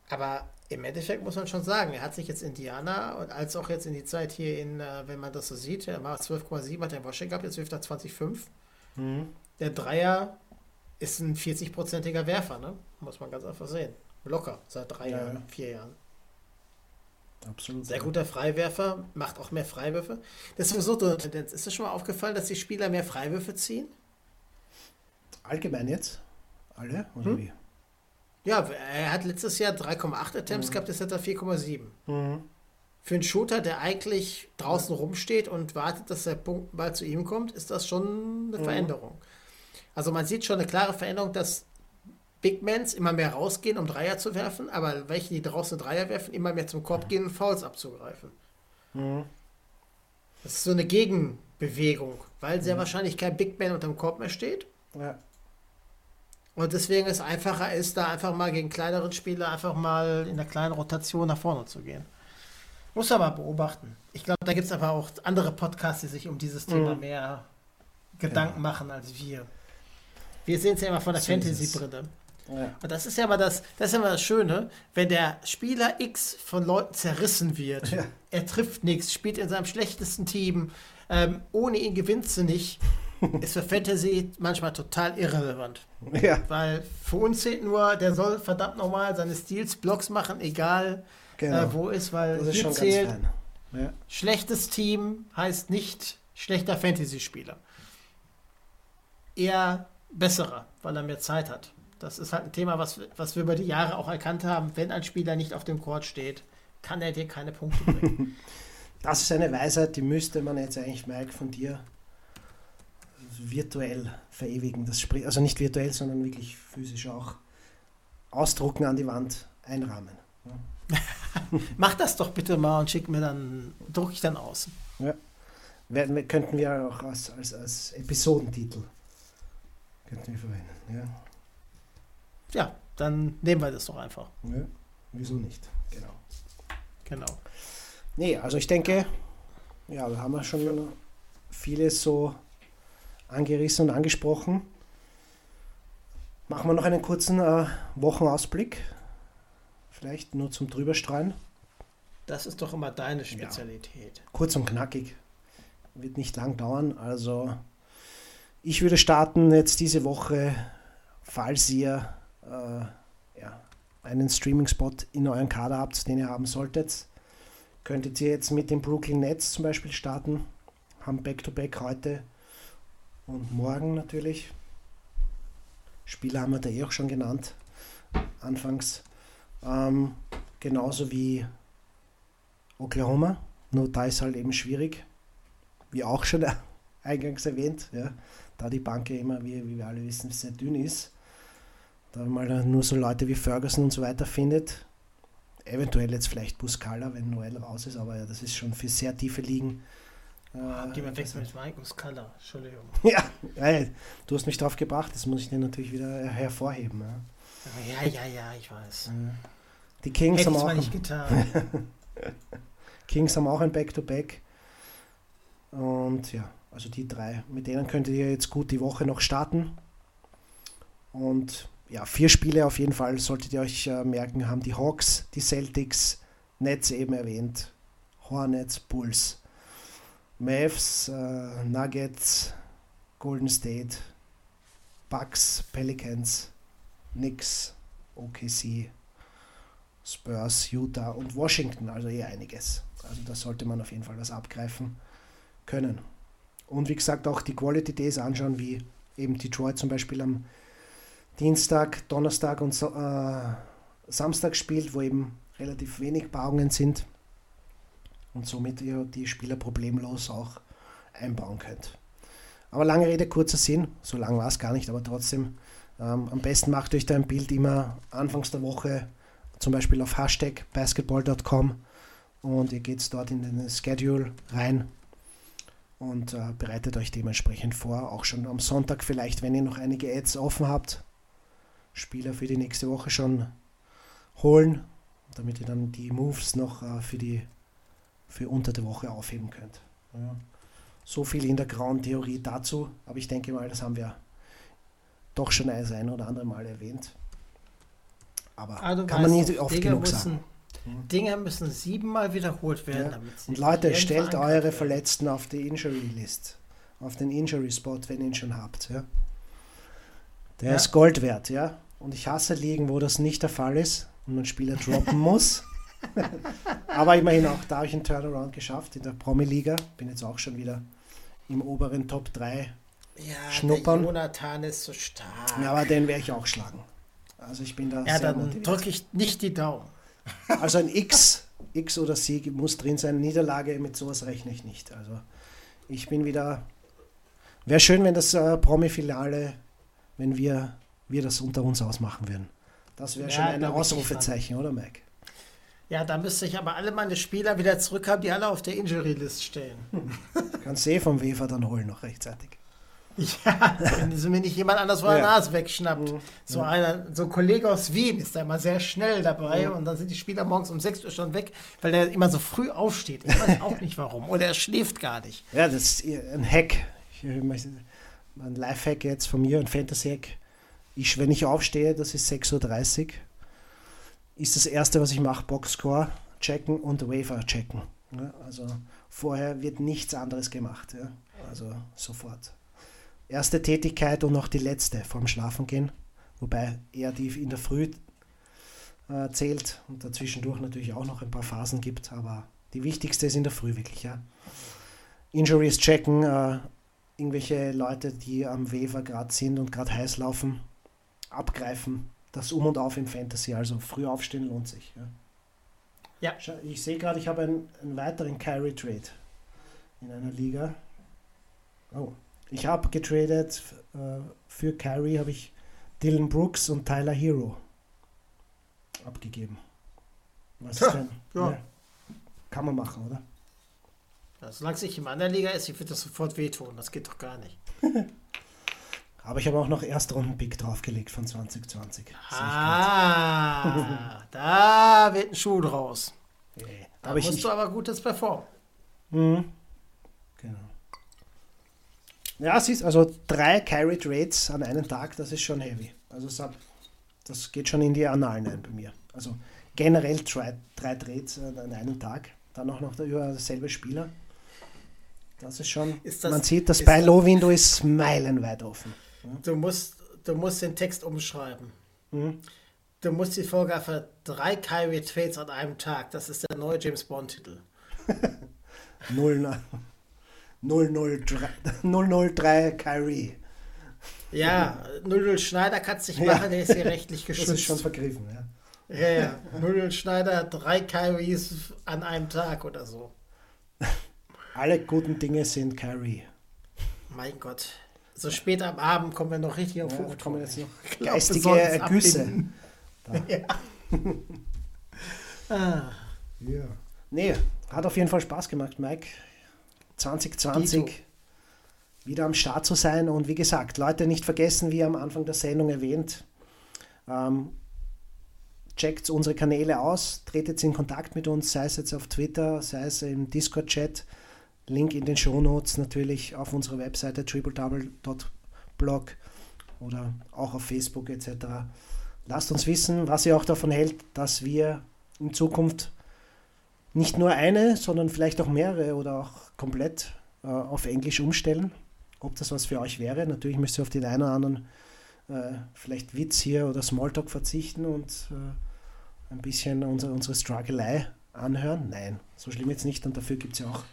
aber im Endeffekt muss man schon sagen, er hat sich jetzt Indiana und als auch jetzt in die Zeit hier in, äh, wenn man das so sieht, er war 12,7, hat er in Washington gehabt, jetzt wirft er 20,5. mhm. Der Dreier ist ein 40-prozentiger Werfer, ne? Muss man ganz einfach sehen. Locker, seit drei Ja, Jahren, ja. vier Jahren. absolut. Sehr guter Freiwerfer, macht auch mehr Freiwürfe. Das ist sowieso eine Tendenz. Ist dir schon mal aufgefallen, dass die Spieler mehr Freiwürfe ziehen? Allgemein jetzt? Alle? Oder Hm? wie? Ja, er hat letztes Jahr 3,8 Attempts gehabt, jetzt hat er 4,7. Mhm. Für einen Shooter, der eigentlich draußen rumsteht und wartet, dass der mal zu ihm kommt, ist das schon eine Veränderung. Also man sieht schon eine klare Veränderung, dass Big Mans immer mehr rausgehen, um Dreier zu werfen, aber welche, die draußen Dreier werfen, immer mehr zum Korb gehen und Fouls abzugreifen. Mhm. Das ist so eine Gegenbewegung, weil sehr wahrscheinlich kein Big Man unterm Korb mehr steht. Ja. Und deswegen es einfacher ist, da einfach mal gegen kleineren Spieler einfach mal in der kleinen Rotation nach vorne zu gehen. Muss aber beobachten. Ich glaube, da gibt es aber auch andere Podcasts, die sich um dieses Thema Mhm. mehr Gedanken Ja. machen als wir. Wir sehen es ja immer von der. Fantasy-Brille. ja. Und das ist ja immer das, das ist ja immer das Schöne, wenn der Spieler X von Leuten zerrissen wird. Ja. Er trifft nichts, spielt in seinem schlechtesten Team, ähm, ohne ihn gewinnst du nicht, ist für Fantasy manchmal total irrelevant. ja, Weil für uns zählt nur, der soll verdammt nochmal seine Steals, Blocks machen, egal genau. äh, wo ist, weil das ist hier schon zählt. Ja. schlechtes Team heißt nicht schlechter Fantasy-Spieler. Eher besserer, weil er mehr Zeit hat. Das ist halt ein Thema, was, was wir über die Jahre auch erkannt haben. Wenn ein Spieler nicht auf dem Court steht, kann er dir keine Punkte bringen. Das ist eine Weisheit, die müsste man jetzt eigentlich, Mike, von dir virtuell verewigen. Das sprich, also nicht virtuell, sondern wirklich physisch auch ausdrucken an die Wand, einrahmen. Mach das doch bitte mal und schick mir dann, druck ich dann aus. Werden wir, könnten wir auch als, als, als Episodentitel könnten wir verwenden. Ja. Ja, dann nehmen wir das doch einfach. ja. Wieso nicht? Genau. Genau. Nee, also ich denke, ja, da haben wir schon vieles so angerissen und angesprochen. Machen wir noch einen kurzen äh, Wochenausblick. Vielleicht nur zum Drüberstreuen. Das ist doch immer deine Spezialität. Kurz und knackig. wird nicht lang dauern. Also ich würde starten jetzt diese Woche, falls ihr äh, ja, einen Streaming-Spot in euren Kader habt, den ihr haben solltet. Könntet ihr jetzt mit den Brooklyn Nets zum Beispiel starten. Haben Back-to-Back -back heute und morgen natürlich. Spieler haben wir da eh auch schon genannt, anfangs. Ähm, genauso wie Oklahoma, nur da ist halt eben schwierig, wie auch schon eingangs erwähnt, ja, da die Bank ja immer, wie, wie wir alle wissen, sehr dünn ist. Da mal nur so Leute wie Ferguson und so weiter findet. Eventuell jetzt vielleicht Buscala, wenn Noel raus ist, aber ja, das ist schon für sehr tiefe Ligen äh, Geh mal weg mit Mike Muscala, Entschuldigung. Ja, ja, du hast mich drauf gebracht, das muss ich dir natürlich wieder hervorheben. Ja, ja, ja, ja ich weiß. Die Kings Hätte haben auch. nicht getan. Kings haben auch ein Back-to-Back. -Back. Und ja, also die drei. Mit denen könntet ihr jetzt gut die Woche noch starten. Und ja, vier Spiele auf jeden Fall solltet ihr euch äh, merken, haben die Hawks, die Celtics, Nets eben erwähnt, Hornets, Bulls. Mavs, äh, Nuggets, Golden State, Bucks, Pelicans, Knicks, OKC, Spurs, Utah und Washington, also eh einiges. Also da sollte man auf jeden Fall was abgreifen können. Und wie gesagt, auch die Quality Days anschauen, wie eben Detroit zum Beispiel am Dienstag, Donnerstag und so, äh, Samstag spielt, wo eben relativ wenig Paarungen sind und somit ihr die Spieler problemlos auch einbauen könnt. Aber lange Rede, kurzer Sinn, so lang war es gar nicht, aber trotzdem, ähm, am besten macht euch da ein Bild immer anfangs der Woche, zum Beispiel auf Hashtag basketball.com und ihr geht dort in den Schedule rein und äh, bereitet euch dementsprechend vor, auch schon am Sonntag vielleicht, wenn ihr noch einige Ads offen habt, Spieler für die nächste Woche schon holen, damit ihr dann die Moves noch äh, für die für unter der Woche aufheben könnt. Ja. So viel in der grauen Theorie dazu, aber ich denke mal, das haben wir doch schon das ein oder andere Mal erwähnt. Aber also kann man nicht oft genug sagen. Dinge müssen siebenmal wiederholt werden. Und Leute, stellt eure werden. Verletzten auf die Injury List, auf den Injury Spot, wenn ihr ihn schon habt. Ja. Der ist Gold wert, ja. Und ich hasse Ligen, wo das nicht der Fall ist und man Spieler droppen muss. Aber immerhin auch da habe ich einen Turnaround geschafft in der Promi-Liga. Bin jetzt auch schon wieder im oberen Top 3 ja, schnuppern. Der Jonathan ist so stark. Ja, aber den werde ich auch schlagen. Also ich bin da ja, sehr dann drücke ich nicht die Daumen. Also ein X, X oder Sieg muss drin sein. Niederlage, mit sowas rechne ich nicht. Also ich bin wieder. Wäre schön, wenn das äh, Promi-Finale, wenn wir, wir das unter uns ausmachen würden. Das wäre ja, schon ein Ausrufezeichen, oder Mike? Ja, da müsste ich aber alle meine Spieler wieder zurückhaben, die alle auf der Injury-List stehen. Kannst du eh vom Wefer dann holen noch rechtzeitig. Ja, wenn mir nicht jemand anders vor der ja. Nase wegschnappt. Mhm. So, einer, so ein Kollege aus Wien ist da immer sehr schnell dabei mhm. und dann sind die Spieler morgens um 6 Uhr schon weg, weil der immer so früh aufsteht. Ich weiß auch nicht warum. Oder er schläft gar nicht. Ja, das ist ein Hack. ein Live-Hack jetzt von mir, ein Fantasy-Hack. Ich, wenn ich aufstehe, das ist 6.30 Uhr ist das erste, was ich mache, Boxscore checken und Wafer checken. Ja, also vorher wird nichts anderes gemacht. Also sofort. Erste Tätigkeit und noch die letzte vorm Schlafengehen, wobei eher die in der Früh äh, zählt und dazwischendurch natürlich auch noch ein paar Phasen gibt, aber die wichtigste ist in der Früh wirklich. Ja. Injuries checken, äh, irgendwelche Leute, die am Wefer gerade sind und gerade heiß laufen, abgreifen, das Um und Auf im Fantasy. Also früh aufstehen lohnt sich. Ja. ja. Ich sehe gerade, ich habe einen, einen weiteren Carry Trade in einer Liga. Oh, ich habe getradet äh, für Carry habe ich Dylan Brooks und Tyler Hero abgegeben. Was ist denn? Ja. ja. Kann man machen, oder? Ja, solange es nicht in meiner Liga ist, ich würde das sofort wehtun. Das geht doch gar nicht. Aber ich habe auch noch Erstrunden-Pick draufgelegt von 2020. Ah, da wird ein Schuh draus. Yeah. Da aber musst ich, du aber gutes performen. Mhm. Ja, siehst also drei Carried Rates an einem Tag, das ist schon heavy. Also das geht schon in die Annalen ein bei mir. Also generell drei, drei Trades an einem Tag, dann auch noch der, selbe Spieler. Das ist schon, Ist das- man sieht, das ist Buy-Low-Window ist meilenweit offen. Du musst, du musst den Text umschreiben. Mhm. Du musst die Folge einfach drei Kyrie Trades an einem Tag. Das ist der neue James Bond Titel. 0, 003, 003 Kyrie. Ja, 00 Schneider kannst nicht Ja. machen, der ist hier rechtlich Das geschützt. ist schon vergriffen, ja. ja, ja. 00 Schneider, drei Kyries an einem Tag oder so. Alle guten Dinge sind Kyrie. Mein Gott. So spät am Abend kommen wir noch richtig auf Ja, Hochtouren. jetzt noch glaub, geistige es Ergüsse. abbinden. Ah, Ja. Nee, hat auf jeden Fall Spaß gemacht, Mike. 2020 Dito. wieder am Start zu sein. Und wie gesagt, Leute, nicht vergessen, wie am Anfang der Sendung erwähnt, ähm, checkt unsere Kanäle aus, tretet in Kontakt mit uns, sei es jetzt auf Twitter, sei es im Discord-Chat. Link in den Shownotes natürlich auf unserer Webseite tripledouble.blog oder auch auf Facebook etc. Lasst uns wissen, was ihr auch davon hält, dass wir in Zukunft nicht nur eine, sondern vielleicht auch mehrere oder auch komplett äh, auf Englisch umstellen. Ob das was für euch wäre. Natürlich müsst ihr auf den einen oder anderen äh, vielleicht Witz hier oder Smalltalk verzichten und äh, ein bisschen unsere, unsere Struggelei anhören. Nein, so schlimm jetzt nicht. Und dafür gibt es ja auch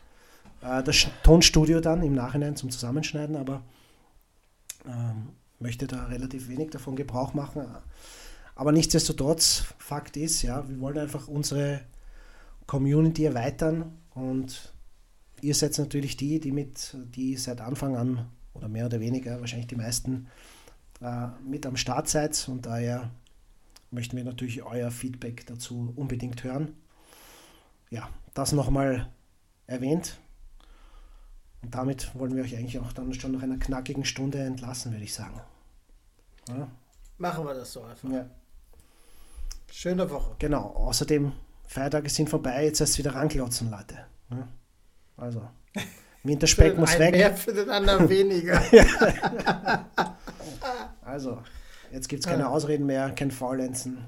äh, das Tonstudio dann im Nachhinein zum Zusammenschneiden, aber ähm, möchte da relativ wenig davon Gebrauch machen. Aber nichtsdestotrotz, Fakt ist, ja, wir wollen einfach unsere Community erweitern und ihr seid natürlich die, die mit, die seit Anfang an oder mehr oder weniger wahrscheinlich die meisten äh, mit am Start seid und daher möchten wir natürlich euer Feedback dazu unbedingt hören. Ja, das nochmal erwähnt. Und damit wollen wir euch eigentlich auch dann schon nach einer knackigen Stunde entlassen, würde ich sagen. Ja, machen wir das so einfach. ja. Schöne Woche. Genau, außerdem, Feiertage sind vorbei, jetzt erst wieder ranklotzen, Leute. Ne? Also, Winterspeck muss weg. mehr, für den anderen weniger. Also, jetzt gibt es keine. Ausreden mehr, kein Faulenzen.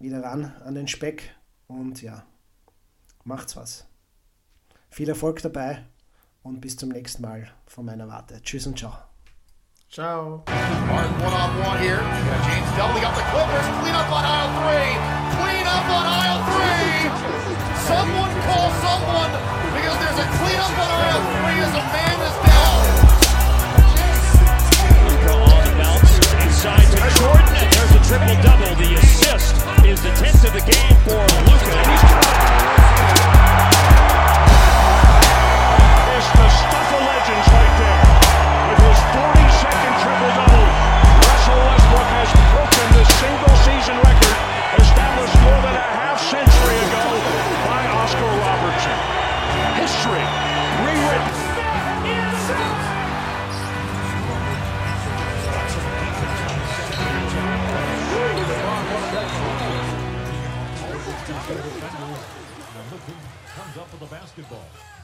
Wieder ran an den Speck und ja, macht's was. Viel Erfolg dabei und bis zum nächsten Mal von meiner Warte. Tschüss und ciao. Ciao. Martin one on one here. James doubling up the Clippers. Clean up on aisle three. Clean up on aisle three. Someone call someone because there's a clean up on aisle three as a man is down. On the bounce, inside to Jordan, and there's a triple double. The assist is the 10th of the game for Luka. He's is the stuff of legends right there. With his 42nd triple double, Russell Westbrook has broken the single established more than a half century ago by Oscar Robertson. History rewritten. comes up with the basketball.